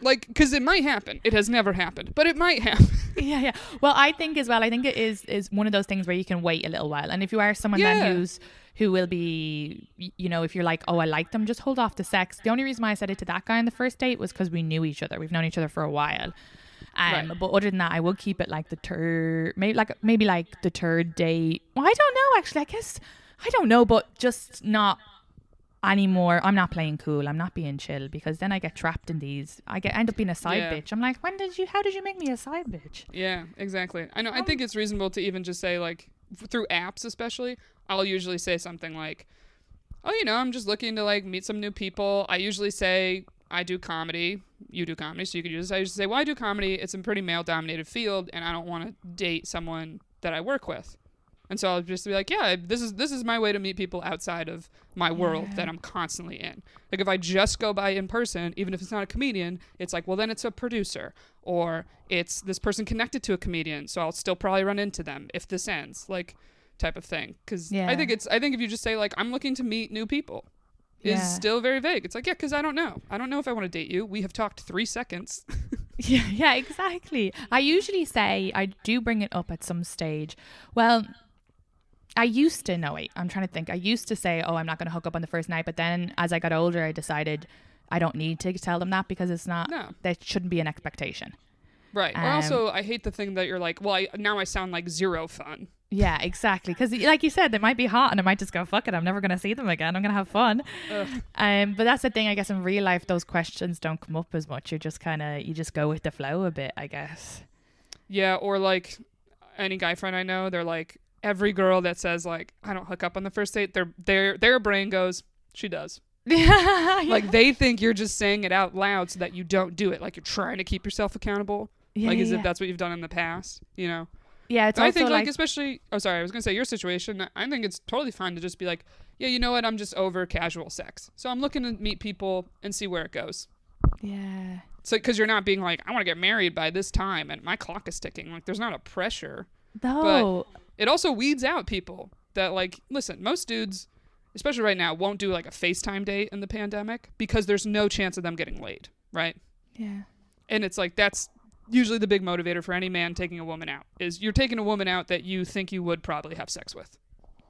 like because it might happen. It has never happened but it might happen. Yeah yeah. Well i think as well i think it is is one of those things where you can wait a little while. And if you are someone Yeah. then who's who will be you know if you're like oh i like them just hold off the sex. The only reason why i said it to that guy on the first date was because we knew each other. We've known each other for a while um Right. but other than that i would keep it like the third maybe like maybe like the third date well i don't know actually i guess i don't know but just not anymore i'm not playing cool i'm not being chill because then i get trapped in these i get end up being a side Yeah. bitch i'm like when did you how did you make me a side bitch Yeah, exactly. I know. I Um, think it's reasonable to even just say like through apps, especially. I'll usually say something like, "Oh, you know, I'm just looking to like meet some new people." I usually say I do comedy. You do comedy, so you could use. This. I usually say, "Well, I do comedy. It's a pretty male-dominated field, and I don't want to date someone that I work with." And so I'll just be like, "Yeah, this is this is my way to meet people outside of my world Yeah. that I'm constantly in." Like if I just go by in person, even if it's not a comedian, it's like, well, then it's a producer or it's this person connected to a comedian, so I'll still probably run into them if this ends, like type of thing. Because I think it's I think if you just say like I'm looking to meet new people, is Yeah. still very vague. It's like yeah, because I don't know. I don't know if I want to date you. We have talked three seconds. Yeah, yeah, exactly. I usually say I do bring it up at some stage. Well, I used to know it. I'm trying to think. I used to say, "Oh, I'm not going to hook up on the first night," but then as I got older, I decided I don't need to tell them that because it's not. No. That shouldn't be an expectation. Right. or Um, also, I hate the thing that you're like, well, I, now I sound like zero fun. Yeah, exactly. Because, like you said, they might be hot, and I might just go, "Fuck it, I'm never going to see them again. I'm going to have fun." Ugh. Um, but that's the thing. I guess in real life, those questions don't come up as much. You're just kind of you just go with the flow a bit, I guess. Yeah, or like any guy friend I know, they're like every girl that says like I don't hook up on the first date, their their their brain goes, she does. Yeah, Like they think you're just saying it out loud so that you don't do it. Like you're trying to keep yourself accountable. Yeah, like yeah, as yeah. if that's what you've done in the past, you know. yeah. It's But I think like, like especially oh sorry, I was gonna say your situation, I think it's totally fine to just be like, Yeah, you know what, I'm just over casual sex. So I'm looking to meet people and see where it goes. yeah. So because you're not being like, I want to get married by this time and my clock is ticking. Like there's not a pressure. No. it also weeds out people that like listen most dudes especially right now won't do like a facetime date in the pandemic because there's no chance of them getting laid right yeah. and it's like that's usually the big motivator for any man taking a woman out is you're taking a woman out that you think you would probably have sex with.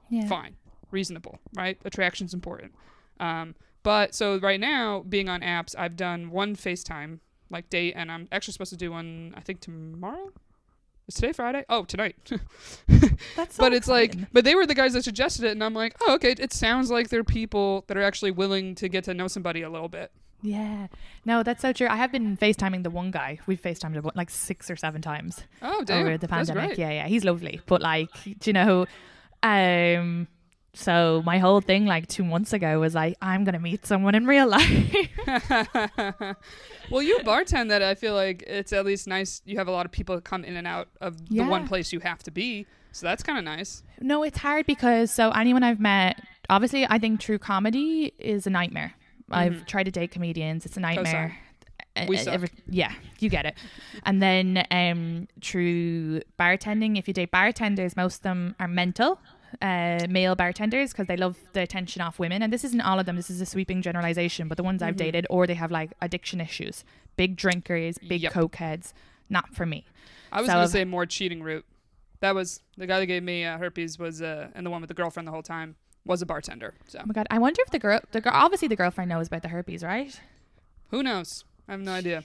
Yeah. fine. Reasonable right? Attraction's important. Um, but so right now being on apps i've done one facetime like date and i'm actually supposed to do one i think tomorrow? Is today friday? Oh tonight. That's but it's like but they were the guys that suggested it and i'm like oh okay it sounds like they're people that are actually willing to get to know somebody a little bit yeah. No, that's so true. I have been FaceTiming the one guy. We've FaceTimed like six or seven times oh damn over the pandemic. Yeah, yeah. He's lovely. But like, do you know, um so my whole thing like two months ago was like, I'm gonna meet someone in real life. well you bartend that i feel like it's at least nice you have a lot of people come in and out of the one place you have to be so that's kind of nice No, it's hard because so anyone I've met, obviously, I think true comedy is a nightmare. I've Mhm. tried to date comedians. It's a nightmare. Uh, We uh, suck. yeah, you get it. And then um, true bartending. If you date bartenders, most of them are mental. Uh, male bartenders because they love the attention off women, and this isn't all of them. This is a sweeping generalization, but the ones I've Mhm. dated, or they have like addiction issues, big drinkers, big Yep. cokeheads. Not for me. I was So gonna say more cheating route. That was the guy that gave me uh, herpes was uh, and the one with the girlfriend the whole time was a bartender. So Oh my god, I wonder if the girl, the girl, obviously the girlfriend knows about the herpes, right? who knows? I have no idea.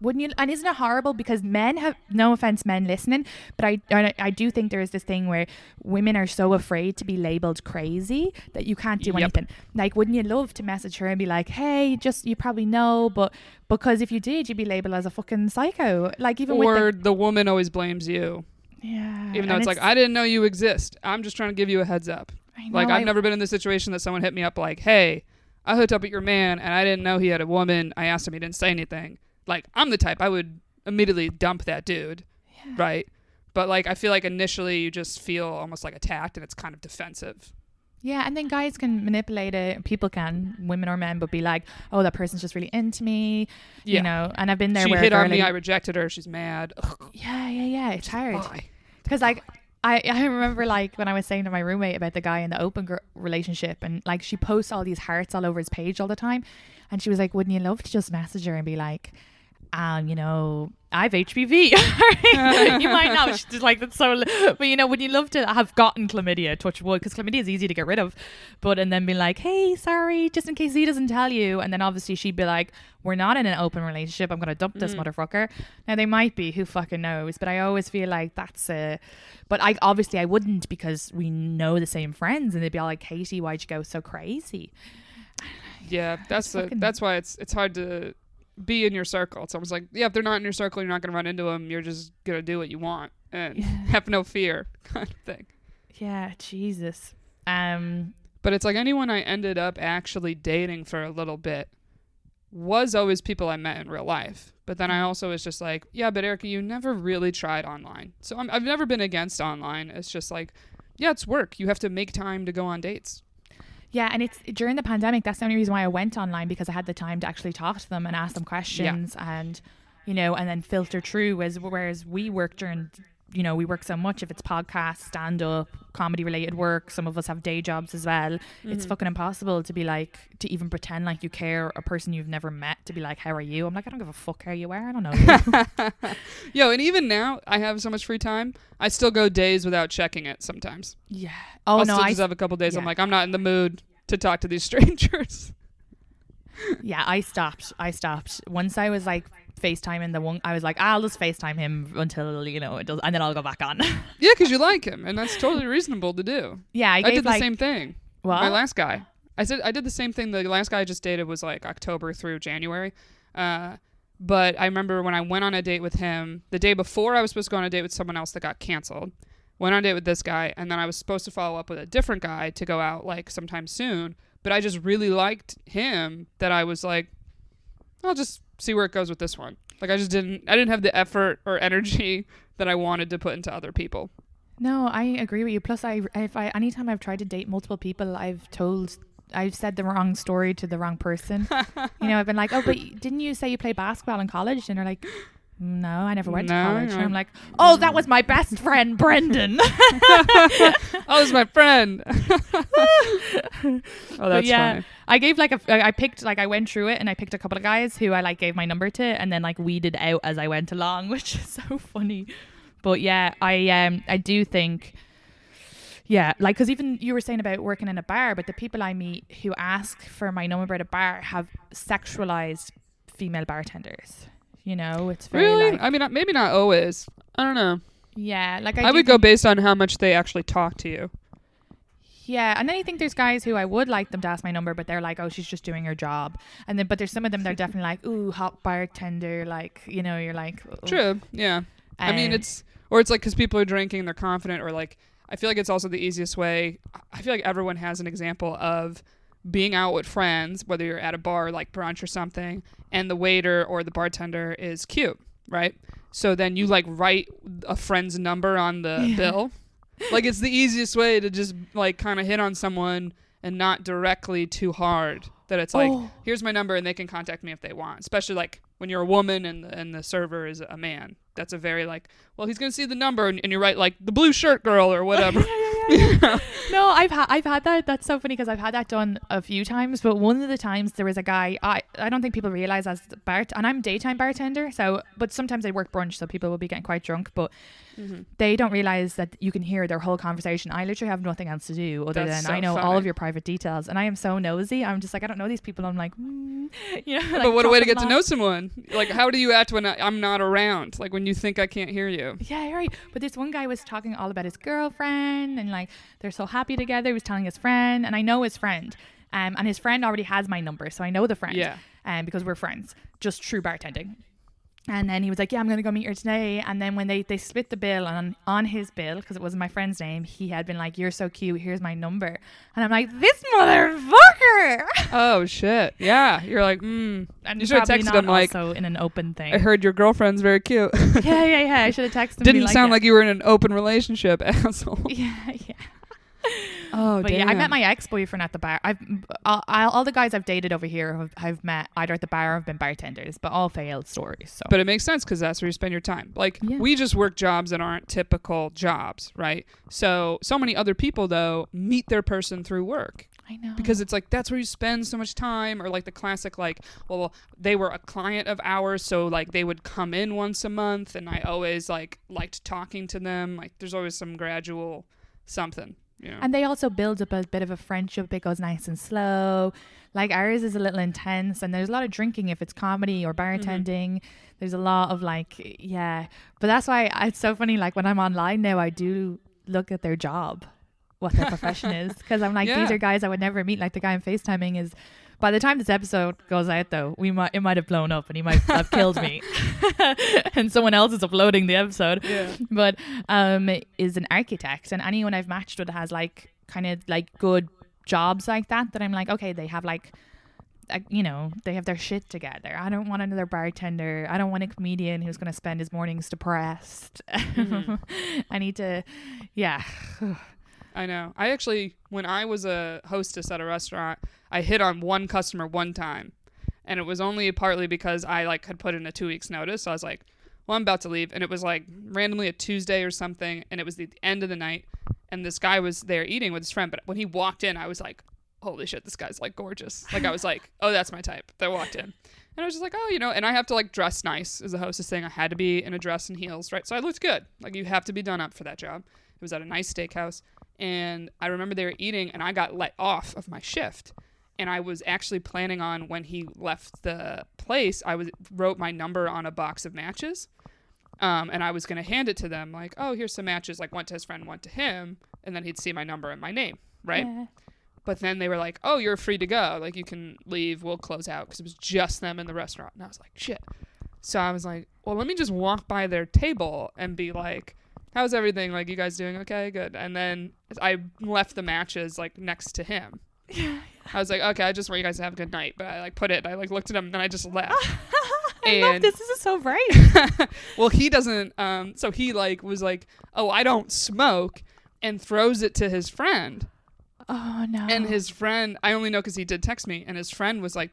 Wouldn't you? And isn't it horrible? Because men have no offense, men listening, but I, I I do think there is this thing where women are so afraid to be labeled crazy that you can't do Yep. anything. Like, wouldn't you love to message her and be like, "Hey, just you probably know, but because if you did, you'd be labeled as a fucking psycho." Like even with Or the woman always blames you, yeah, even though and it's, like I didn't know you exist. I'm just trying to give you a heads up. I Like I've I- never been in the situation that someone hit me up like, "Hey, I hooked up with your man and I didn't know he had a woman. I asked him, he didn't say anything." Like I'm the type I would immediately dump that dude, Yeah. right? But like I feel like initially you just feel almost like attacked and it's kind of defensive. Yeah, and then guys can manipulate it. People can, women or men, but be like, "Oh, that person's just really into me," Yeah. you know. And I've been there she where hit on me. I rejected her. She's mad. Ugh, yeah, yeah, yeah. It's hard. why? Because like I, I remember like when I was saying to my roommate about the guy in the open gr- relationship and like she posts all these hearts all over his page all the time. And she was like wouldn't you love to just message her and be like um you know I've HPV you might not just like that's so but you know would you love to have gotten chlamydia touch wood because chlamydia is easy to get rid of but and then be like hey sorry just in case he doesn't tell you and then obviously she'd be like we're not in an open relationship. I'm gonna dump this Mm. motherfucker. Now they might be who fucking knows but I always feel like that's a but I obviously I wouldn't because we know the same friends and they'd be all like Katie why'd you go so crazy? Yeah, that's fucking- that's why it's it's hard to be in your circle. It's almost like yeah, if they're not in your circle, you're not gonna run into them. You're just gonna do what you want and have no fear, kind of thing. yeah Jesus um But it's like anyone I ended up actually dating for a little bit was always people I met in real life. But then I also was just like, yeah, but Erica, you never really tried online. So I'm, I've never been against online. It's just like, yeah, it's work. You have to make time to go on dates. Yeah, and it's during the pandemic. That's the only reason why I went online because I had the time to actually talk to them and ask them questions, and you know, and then filter through. As whereas we work during, you know, we work so much. If it's podcast, stand up, comedy related work, some of us have day jobs as well. It's Mhm. fucking impossible to be like to even pretend like you care a person you've never met to be like, how are you? I'm like, I don't give a fuck how you are. I don't know. Yo, and even now, I have so much free time. I still go days without checking it sometimes. yeah. Oh I'll no, I just have a couple days. I'm like, I'm not in the mood to talk to these strangers. yeah, I stopped. I stopped once I was like FaceTiming the one. I was like, I'll just FaceTime him until you know it does, and then I'll go back on. yeah, because you like him, and that's totally reasonable to do. yeah, I, I, gave did the like same thing. what? My last guy. I said I did the same thing. The last guy I just dated was like October through January. Uh, but I remember when I went on a date with him, the day before I was supposed to go on a date with someone else that got canceled. Went on a date with this guy, and then I was supposed to follow up with a different guy to go out like sometime soon. But I just really liked him that I was like, I'll just see where it goes with this one. Like I just didn't, I didn't have the effort or energy that I wanted to put into other people. No, I agree with you. Plus, I if I anytime I've tried to date multiple people, I've told. I've said the wrong story to the wrong person. you know, I've been like, "Oh, but didn't you say you played basketball in college?" And they're like, "No, I never went No, to college." And I- I'm like, "Oh, that was my best friend, Brendan." oh, it's my friend. oh, that's yeah, funny. I gave like a, I picked like I went through it and I picked a couple of guys who I like gave my number to and then like weeded out as I went along, which is so funny. But yeah, I um I do think, yeah, like because even you were saying about working in a bar, but the people I meet who ask for my number at a bar have sexualized female bartenders. You know, it's very Really? like, I mean, maybe not always. I don't know. yeah, like I, I, do would go think- based on how much they actually talk to you. Yeah, and then you think there's guys who I would like them to ask my number, but they're like, "Oh, she's just doing her job." And then, but there's some of them that are definitely like, "Ooh, hot bartender," like you know, you're like. True. Yeah. I mean, Um, it's or it's like because people are drinking, they're confident, or like I feel like it's also the easiest way. I feel like everyone has an example of being out with friends, whether you're at a bar like brunch or something, and the waiter or the bartender is cute, right? So then you like write a friend's number on the Yeah. bill. Like it's the easiest way to just like kind of hit on someone and not directly too hard. That it's like, Oh. here's my number and they can contact me if they want. Especially like when you're a woman and the, and the server is a man. That's a very like, well, he's gonna see the number and, and you write like the blue shirt girl or whatever. no, I've had I've had that. That's so funny because I've had that done a few times. But one of the times there was a guy. I I don't think people realize as bart and I'm daytime bartender. So, but sometimes I work brunch, so people will be getting quite drunk. But Mhm. they don't realize that you can hear their whole conversation. I literally have nothing else to do other That's than so I know all of your private details, and I am so nosy. I'm just like I don't know these people. I'm like, mm, you know. but what a way to get to know someone. Like, how do you act when I, I'm not around? Like when you think I can't hear you. Yeah, right. But this one guy was talking all about his girlfriend and like they're so happy together. He was telling his friend, and I know his friend. Um, and his friend already has my number, so I know the friend. Yeah. Um, because we're friends, just true bartending. And then he was like, "Yeah, I'm gonna go meet her today." And then when they they split the bill on on his bill because it wasn't my friend's name, he had been like, "You're so cute. Here's my number." And I'm like, "This motherfucker!" Oh shit. Yeah. You're like, mm. And You should have texted him like, also in an open thing. I heard your girlfriend's very cute. yeah, yeah, yeah. I should have texted him. Didn't sound yeah. like you were in an open relationship, asshole. Yeah, yeah. Oh, But yeah, I met my ex boyfriend at the bar. I've all, all the guys I've dated over here have, have met either at the bar or have been bartenders, but all failed stories. So But it makes sense because that's where you spend your time. Like Yeah. we just work jobs that aren't typical jobs, right? So so many other people though meet their person through work I know because it's like that's where you spend so much time. Or like the classic like, well, they were a client of ours, so like they would come in once a month, and I always like liked talking to them. Like there's always some gradual something, know. and they also build up a bit of a friendship. It goes nice and slow. Like ours is a little intense, and there's a lot of drinking if it's comedy or mm-hmm. bartending. There's a lot of like, yeah. But that's why it's so funny. Like when I'm online now, I do look at their job, what their profession is, because I'm like, these are guys I would never meet. Like the guy I'm FaceTiming is. By the time this episode goes out, though, we might it might have blown up, and he might have killed me, and someone else is uploading the episode. Yeah. but um is an architect and anyone I've matched with has like kind of like good jobs like that that I'm like okay they have like you know they have their shit together. I don't want another bartender. I don't want a comedian who's going to spend his mornings depressed. Mhm. I need to yeah I know. I actually, when I was a hostess at a restaurant, I hit on one customer one time, and it was only partly because I like had put in a two weeks notice. So I was like, "Well, I'm about to leave," and it was like randomly a Tuesday or something, and it was the end of the night, and this guy was there eating with his friend. But when he walked in, I was like, "Holy shit, this guy's like gorgeous!" Like I was like, "Oh, that's my type." That walked in. And I was just like, oh, you know, and I have to like dress nice as a hostess thing. I had to be in a dress and heels, right? So I looked good. Like you have to be done up for that job. It was at a nice steakhouse and I remember they were eating, and I got let off of my shift. And I was actually planning on when he left the place, I was wrote my number on a box of matches, um, and I was gonna hand it to them, like, oh, here's some matches. Like one to his friend, one to him, and then he'd see my number and my name, right? Yeah. But then they were like, "Oh, you're free to go. Like you can leave. We'll close out." Because it was just them in the restaurant, and I was like, "Shit." So I was like, "Well, let me just walk by their table and be like, how's everything? Like, you guys doing okay? Good." And then I left the matches like next to him. Yeah. I was like, "Okay, I just want you guys to have a good night." But I like put it. I like looked at him, and then I just left. I love this this is so bright well, he doesn't. Um, so he like was like, "Oh, I don't smoke," and throws it to his friend. oh no And his friend, I only know because he did text me, and his friend was like,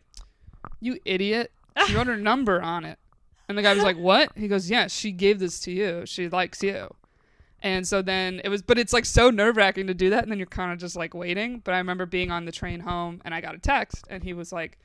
"You idiot! She wrote her number on it." And the guy was like, "What?" He goes, "Yeah, she gave this to you. She likes you." And so then it was, but it's like so nerve wracking to do that, and then you're kind of just like waiting. But I remember being on the train home, and I got a text, and he was like,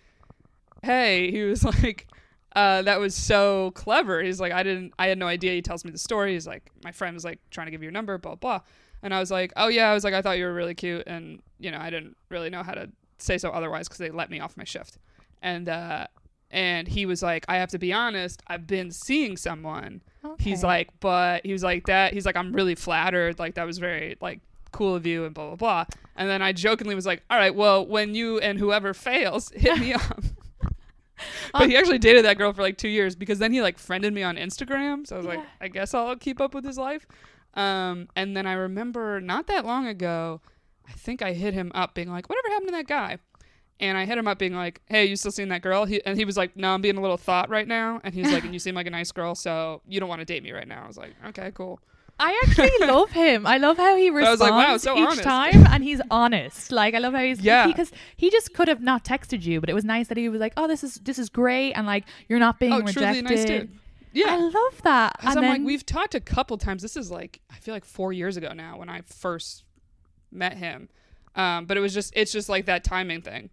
"Hey," he was like. Uh, that was so clever. He's like, I didn't, I had no idea. He tells me the story. He's like, my friend was like trying to give you your number, blah blah. And I was like, oh yeah. I was like, I thought you were really cute, and you know, I didn't really know how to say so otherwise because they let me off my shift. And uh, and he was like, I have to be honest. I've been seeing someone. He's like, but he was like that. He's like, I'm really flattered. Like that was very like cool of you, and blah blah blah. And then I jokingly was like, all right, well, when you and whoever fails, hit me up. but he actually dated that girl for like two years because then he like friended me on Instagram. So I was like, I guess I'll keep up with his life. Um, and then I remember not that long ago, I think I hit him up being like, whatever happened to that guy? And I hit him up being like, hey, you still seeing that girl? He, and he was like, no, I'm being a little thought right now. And he's like, and you seem like a nice girl, so you don't want to date me right now. I was like, okay, cool. I actually love him. I love how he responds like, wow, so each honest. time, and he's honest. Like I love how he's Yeah. because he just could have not texted you, but it was nice that he was like, "Oh, this is this is great," and like you're not being oh, rejected. nice. Yeah. I love that. And I'm then, like, we've talked a couple times. This is like, I feel like four years ago now when I first met him. Um, but it was just, it's just like that timing thing.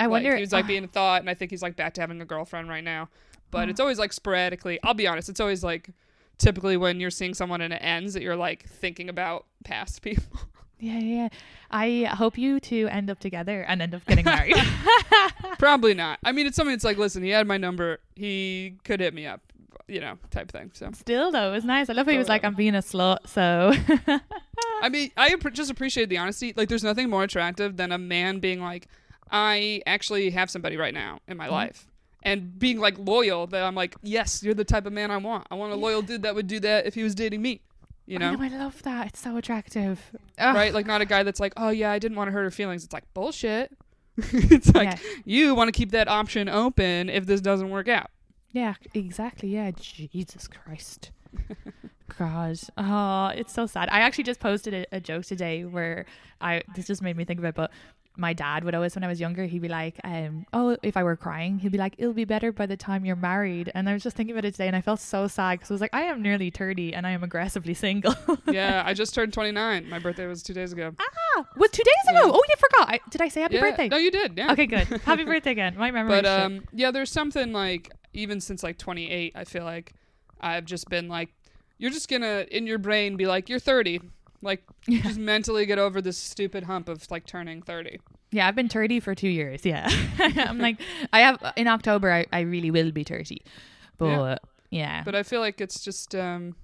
I Like, wonder. he was like being a thought, and I think he's like back to having a girlfriend right now. But Oh. it's hmm. always like sporadically. I'll be honest, it's always like typically when you're seeing someone and it ends that you're like thinking about past people. yeah, yeah. I hope you two end up together and end up getting married. Probably not. I mean, it's something that's like, listen, he had my number. He could hit me up, you know, type thing. So, Still though, it was nice. I love how he was like, "I'm being a slut," so I mean, I just appreciate the honesty. Like, there's nothing more attractive than a man being like, I actually have somebody right now in my Mhm. life. And being like loyal, that I'm like, yes, you're the type of man I want. I want a loyal dude that would do that if he was dating me. You I know? know I love that. It's so attractive. Ugh. right? Like not a guy that's like, oh yeah, I didn't want to hurt her feelings. It's like bullshit. it's like yeah. you want to keep that option open if this doesn't work out. Yeah, exactly. Yeah, Jesus Christ. God. Oh, it's so sad. I actually just posted a, a joke today where I this just made me think of it, but my dad would always when I was younger, he'd be like, um, oh, if I were crying, he'd be like, it'll be better by the time you're married. And I was just thinking about it today and I felt so sad because I was like, I am nearly 30 and I am aggressively single. yeah, I just turned 29. My birthday was two days ago. ah, was two days ago. Yeah. Oh, you forgot. I, did I say happy yeah. birthday? No, you did. Yeah. Okay, good. Happy birthday again. My memory. But um, yeah, there's something like even since like 28, I feel like I've just been like, you're just gonna in your brain be like, you're 30. Like, just mentally get over this stupid hump of like turning 30. Yeah, I've been 30 for two years. Yeah. I'm like, I have, in October, I, I really will be 30. But Yeah. yeah. But I feel like it's just, um,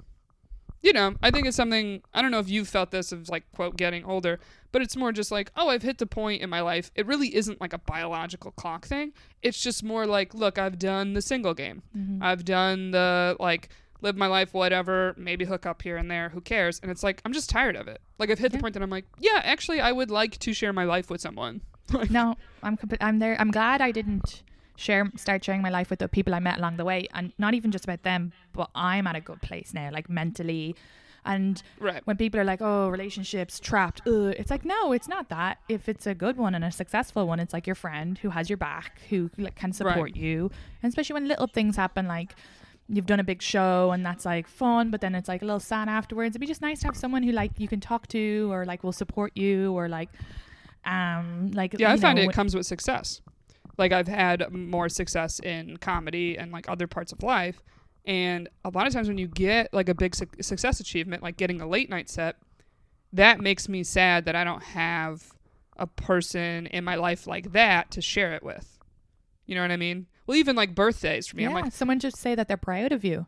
you know, I think it's something. I don't know if you've felt this of like quote getting older, but it's more just like, oh, I've hit the point in my life. It really isn't like a biological clock thing. It's just more like, look, I've done the single game. Mhm. I've done the like live my life, whatever, maybe hook up here and there, who cares? And it's like I'm just tired of it. Like I've hit the point that I'm like, yeah, actually I would like to share my life with someone. Like, no, I'm, comp- I'm there. I'm glad I didn't share, start sharing my life with the people I met along the way. And not even just about them, but I'm at a good place now, like mentally. And right. when people are like, oh, relationships trapped, ugh, it's like, no, it's not that. If it's a good one and a successful one, it's like your friend who has your back, who like, can support you. And especially when little things happen, like you've done a big show and that's like fun, but then it's like a little sad afterwards. It'd be just nice to have someone who like you can talk to or like will support you or like, um, like, Yeah, I find know, it comes with success. Like I've had more success in comedy and like other parts of life, and a lot of times when you get like a big su- success achievement, like getting a late night set, that makes me sad that I don't have a person in my life like that to share it with. You know what I mean? Well, even like birthdays for me, yeah, I'm like, someone just say that they're proud of you.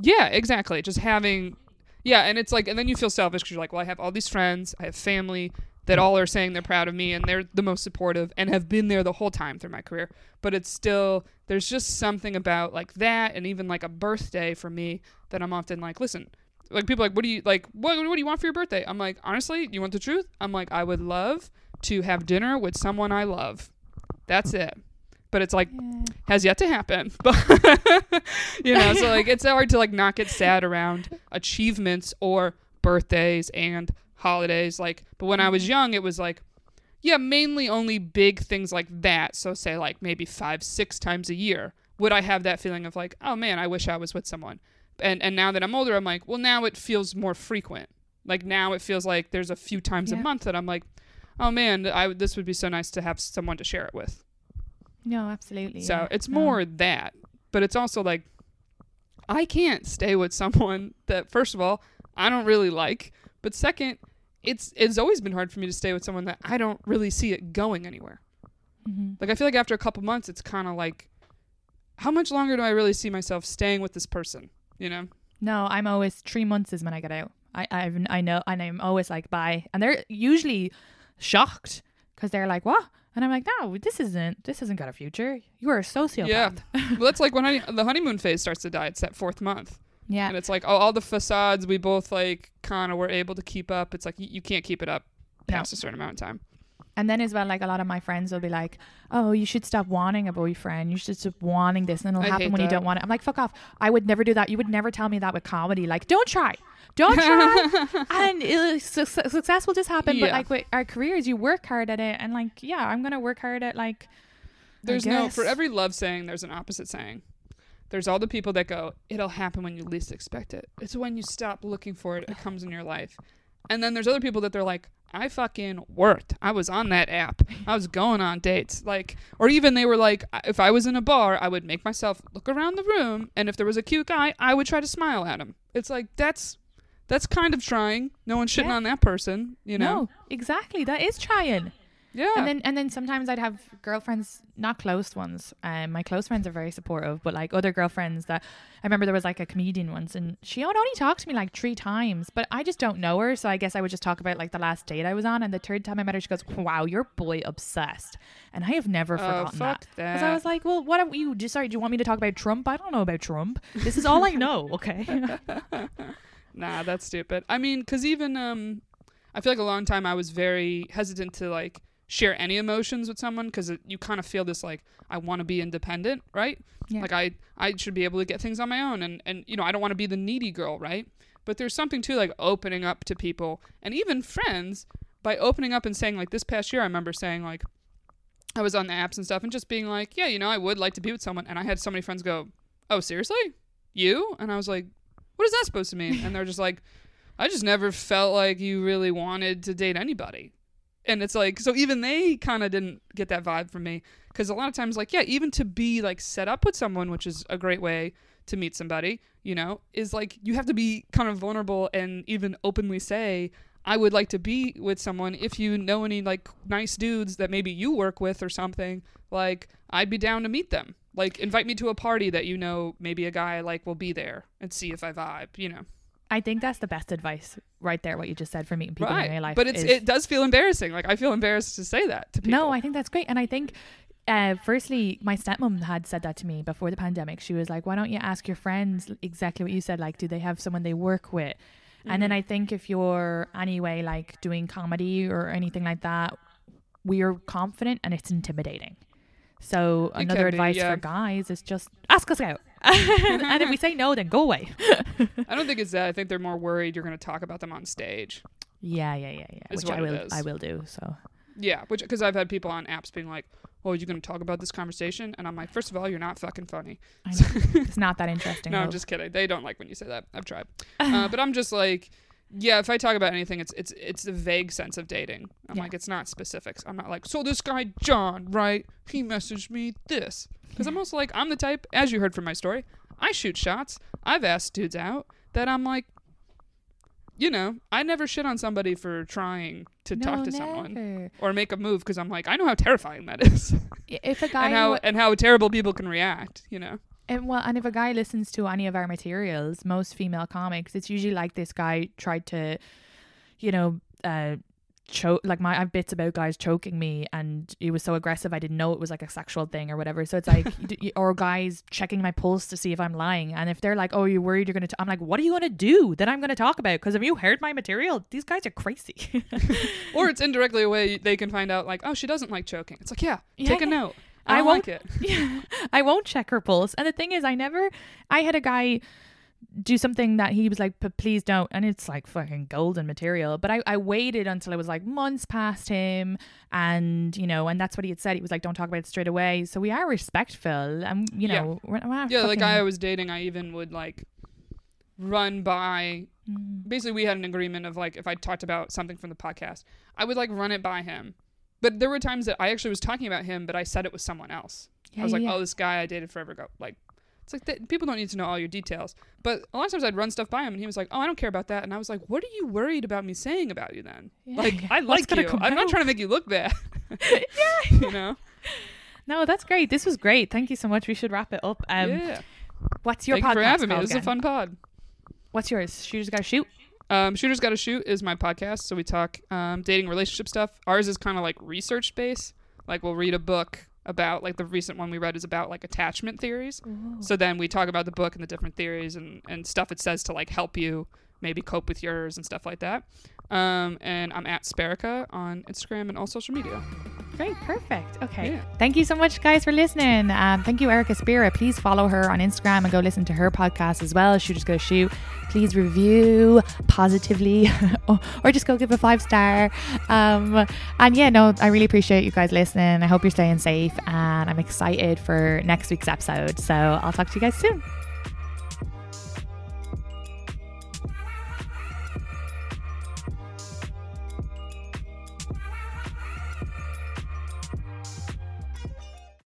yeah, exactly. Just having, yeah, and it's like, and then you feel selfish because you're like, well, I have all these friends, I have family that all are saying they're proud of me and they're the most supportive and have been there the whole time through my career. But it's still, there's just something about like that and even like a birthday for me that I'm often like, listen, like people are like, what do you like? What, what do you want for your birthday? I'm like, honestly, you want the truth? I'm like, I would love to have dinner with someone I love. That's it. But it's like Yeah. has yet to happen. But you know, so like it's hard to like not get sad around achievements or birthdays and holidays. Like, but when I was mm-hmm. young, it was like, yeah, mainly only big things like that. So say like maybe five, six times a year would I have that feeling of like, oh man, I wish I was with someone. And and now that I'm older, I'm like, well, now it feels more frequent. Like now it feels like there's a few times a month that I'm like, oh man, I would- this would be so nice to have someone to share it with. No, absolutely. So yeah. it's No. more that, but it's also like I can't stay with someone that first of all I don't really like, but second, it's it's always been hard for me to stay with someone that I don't really see it going anywhere. Mhm. Like I feel like after a couple months, it's kind of like, how much longer do I really see myself staying with this person? You know? No, I'm always three months is when I get out. I I've, I know, and I'm always like bye, and they're usually shocked because they're like, "What?" And I'm like, "No, this isn't. This hasn't got a future. You are a sociopath." Yeah. well, that's like when honey, the honeymoon phase starts to die. It's that fourth month, yeah. and it's like oh, all the facades we both like kind of were able to keep up. It's like you, you can't keep it up No. past a certain amount of time. And then as well, like a lot of my friends will be like, "Oh, you should stop wanting a boyfriend. You should stop wanting this, and it'll I happen when you don't want it." I'm like, "Fuck off! I would never do that. You would never tell me that with comedy. Like, don't try. Don't try. and it, su- su- success will just happen. But like with our careers, you work hard at it, and like yeah, I'm gonna work hard at like. There's no for every love saying there's an opposite saying. There's all the people that go, it'll happen when you least expect it. It's when you stop looking for it, it comes in your life. And then there's other people that they're like, I fucking worked. I was on that app. I was going on dates. Like, or even they were like, if I was in a bar, I would make myself look around the room, and if there was a cute guy, I would try to smile at him. It's like that's that's kind of trying. No one's shitting Yeah. on that person, you know. No, exactly. That is trying. Yeah. And then and then sometimes I'd have girlfriends, not close ones. Um, my close friends are very supportive, but like other girlfriends that I remember there was like a comedian once, and she would only talk to me like three times, but I just don't know her, so I guess I would just talk about like the last date I was on, and the third time I met her, she goes, "Wow, you're boy obsessed," and I have never oh forgotten fuck that. Because I was like, well, what are you? Just sorry, do you want me to talk about Trump? I don't know about Trump. This is all I know. Okay. Nah, that's stupid. I mean, because even um, I feel like a long time I was very hesitant to like share any emotions with someone because you kind of feel this like I want to be independent, right? Yeah. Like I I should be able to get things on my own, and and you know I don't want to be the needy girl, right? But there's something too like opening up to people and even friends by opening up and saying like this past year I remember saying like I was on the apps and stuff and just being like, yeah, you know, I would like to be with someone, and I had so many friends go, oh seriously, you? And I was like, what is that supposed to mean? And they're just like, I just never felt like you really wanted to date anybody. And it's like, so even they kind of didn't get that vibe from me. Because a lot of times, like, yeah, even to be like set up with someone, which is a great way to meet somebody, you know, is like you have to be kind of vulnerable and even openly say, I would like to be with someone. If you know any like nice dudes that maybe you work with or something, like, I'd be down to meet them. Like, invite me to a party that you know maybe a guy I like will be there and see if I vibe, you know. I think that's the best advice right there. What you just said for meeting people in real life, But it's is- it does feel embarrassing. Like I feel embarrassed to say that to people. No, I think that's great. And I think, uh, firstly, my stepmom had said that to me before the pandemic. She was like, why don't you ask your friends exactly what you said? Like, do they have someone they work with? And Mm-hmm. then I think if you're anyway, like doing comedy or anything like that, we're confident and it's intimidating. So another advice yeah. for guys is just ask us out. and if we say no, then go away. I don't think it's that. I think they're more worried you're going to talk about them on stage. Yeah, yeah, yeah, yeah. Is Which I will. I will do. So Yeah, which because I've had people on apps being like, "Oh, are you going to talk about this conversation?" And I'm like, first of all, you're not fucking funny." It's not that interesting. No, I'm just kidding. They don't like when you say that. I've tried, uh, but I'm just like, yeah. If I talk about anything, it's it's it's a vague sense of dating. I'm Yeah. like, it's not specifics. I'm not like, so this guy John, right? He messaged me this because I'm also like, I'm the type, as you heard from my story, I shoot shots. I've asked dudes out that I'm like, you know, I never shit on somebody for trying to talk No, to someone or make a move because I'm like, I know how terrifying that is, If a guy and how wa- and how terrible people can react. You know. And well, and if a guy listens to any of our materials, most female comics, it's usually like this guy tried to, you know, uh, choke. Like my, I have bits about guys choking me, and he was so aggressive, I didn't know it was like a sexual thing or whatever. So it's like, or guys checking my pulse to see if I'm lying, and if they're like, "Oh, you're worried you're gonna," t-? I'm like, "What are you gonna do that I'm gonna talk about?" Because have you heard my material? These guys are crazy. Or it's indirectly a way they can find out, like, oh, she doesn't like choking. It's like, yeah, Yeah, take a note. I, I won't- like it. Yeah, I won't check her pulse. And the thing is, I never, I had a guy do something that he was like, "P- please don't. And it's like fucking golden material. But I, I waited until it was like months past him. And, you know, and that's what he had said. He was like, don't talk about it straight away. So we are respectful. And, you Yeah. know, we're, we're not Yeah, the guy I was dating, I even would like run by. Mm. Basically, we had an agreement of like if I talked about something from the podcast, I would like run it by him. But there were times that I actually was talking about him, but I said it was someone else. Yeah, I was like, yeah, oh, this guy I dated forever ago. Like, it's like that, people don't need to know all your details. But a lot of times I'd run stuff by him, and he was like, oh, I don't care about that. And I was like, what are you worried about me saying about you then? yeah. Like, I like you. I'm not trying to make you look bad. yeah. you know? No, that's great. This was great. Thank you so much. We should wrap it up. Um, yeah. What's your Thank podcast you for having me. This is a fun pod. What's yours? Shooters Gotta Shoot? Um, Shooters Gotta Shoot is my podcast. So we talk um, dating relationship stuff. Ours is kind of like research based. Like we'll read a book about, like the recent one we read is about like attachment theories. So then we talk about the book and the different theories and, and stuff it says to like help you maybe cope with yours and stuff like that. Um, and I'm at Sparica on Instagram and all social media. Great, perfect. Okay. Yeah. Thank you so much, guys, for listening. Um, thank you, Erica Spira. Please follow her on Instagram and go listen to her podcast as well. Shoot, just go shoot. Please review positively or, or just go give a five star. Um, and yeah, no, I really appreciate you guys listening. I hope you're staying safe and I'm excited for next week's episode. So I'll talk to you guys soon.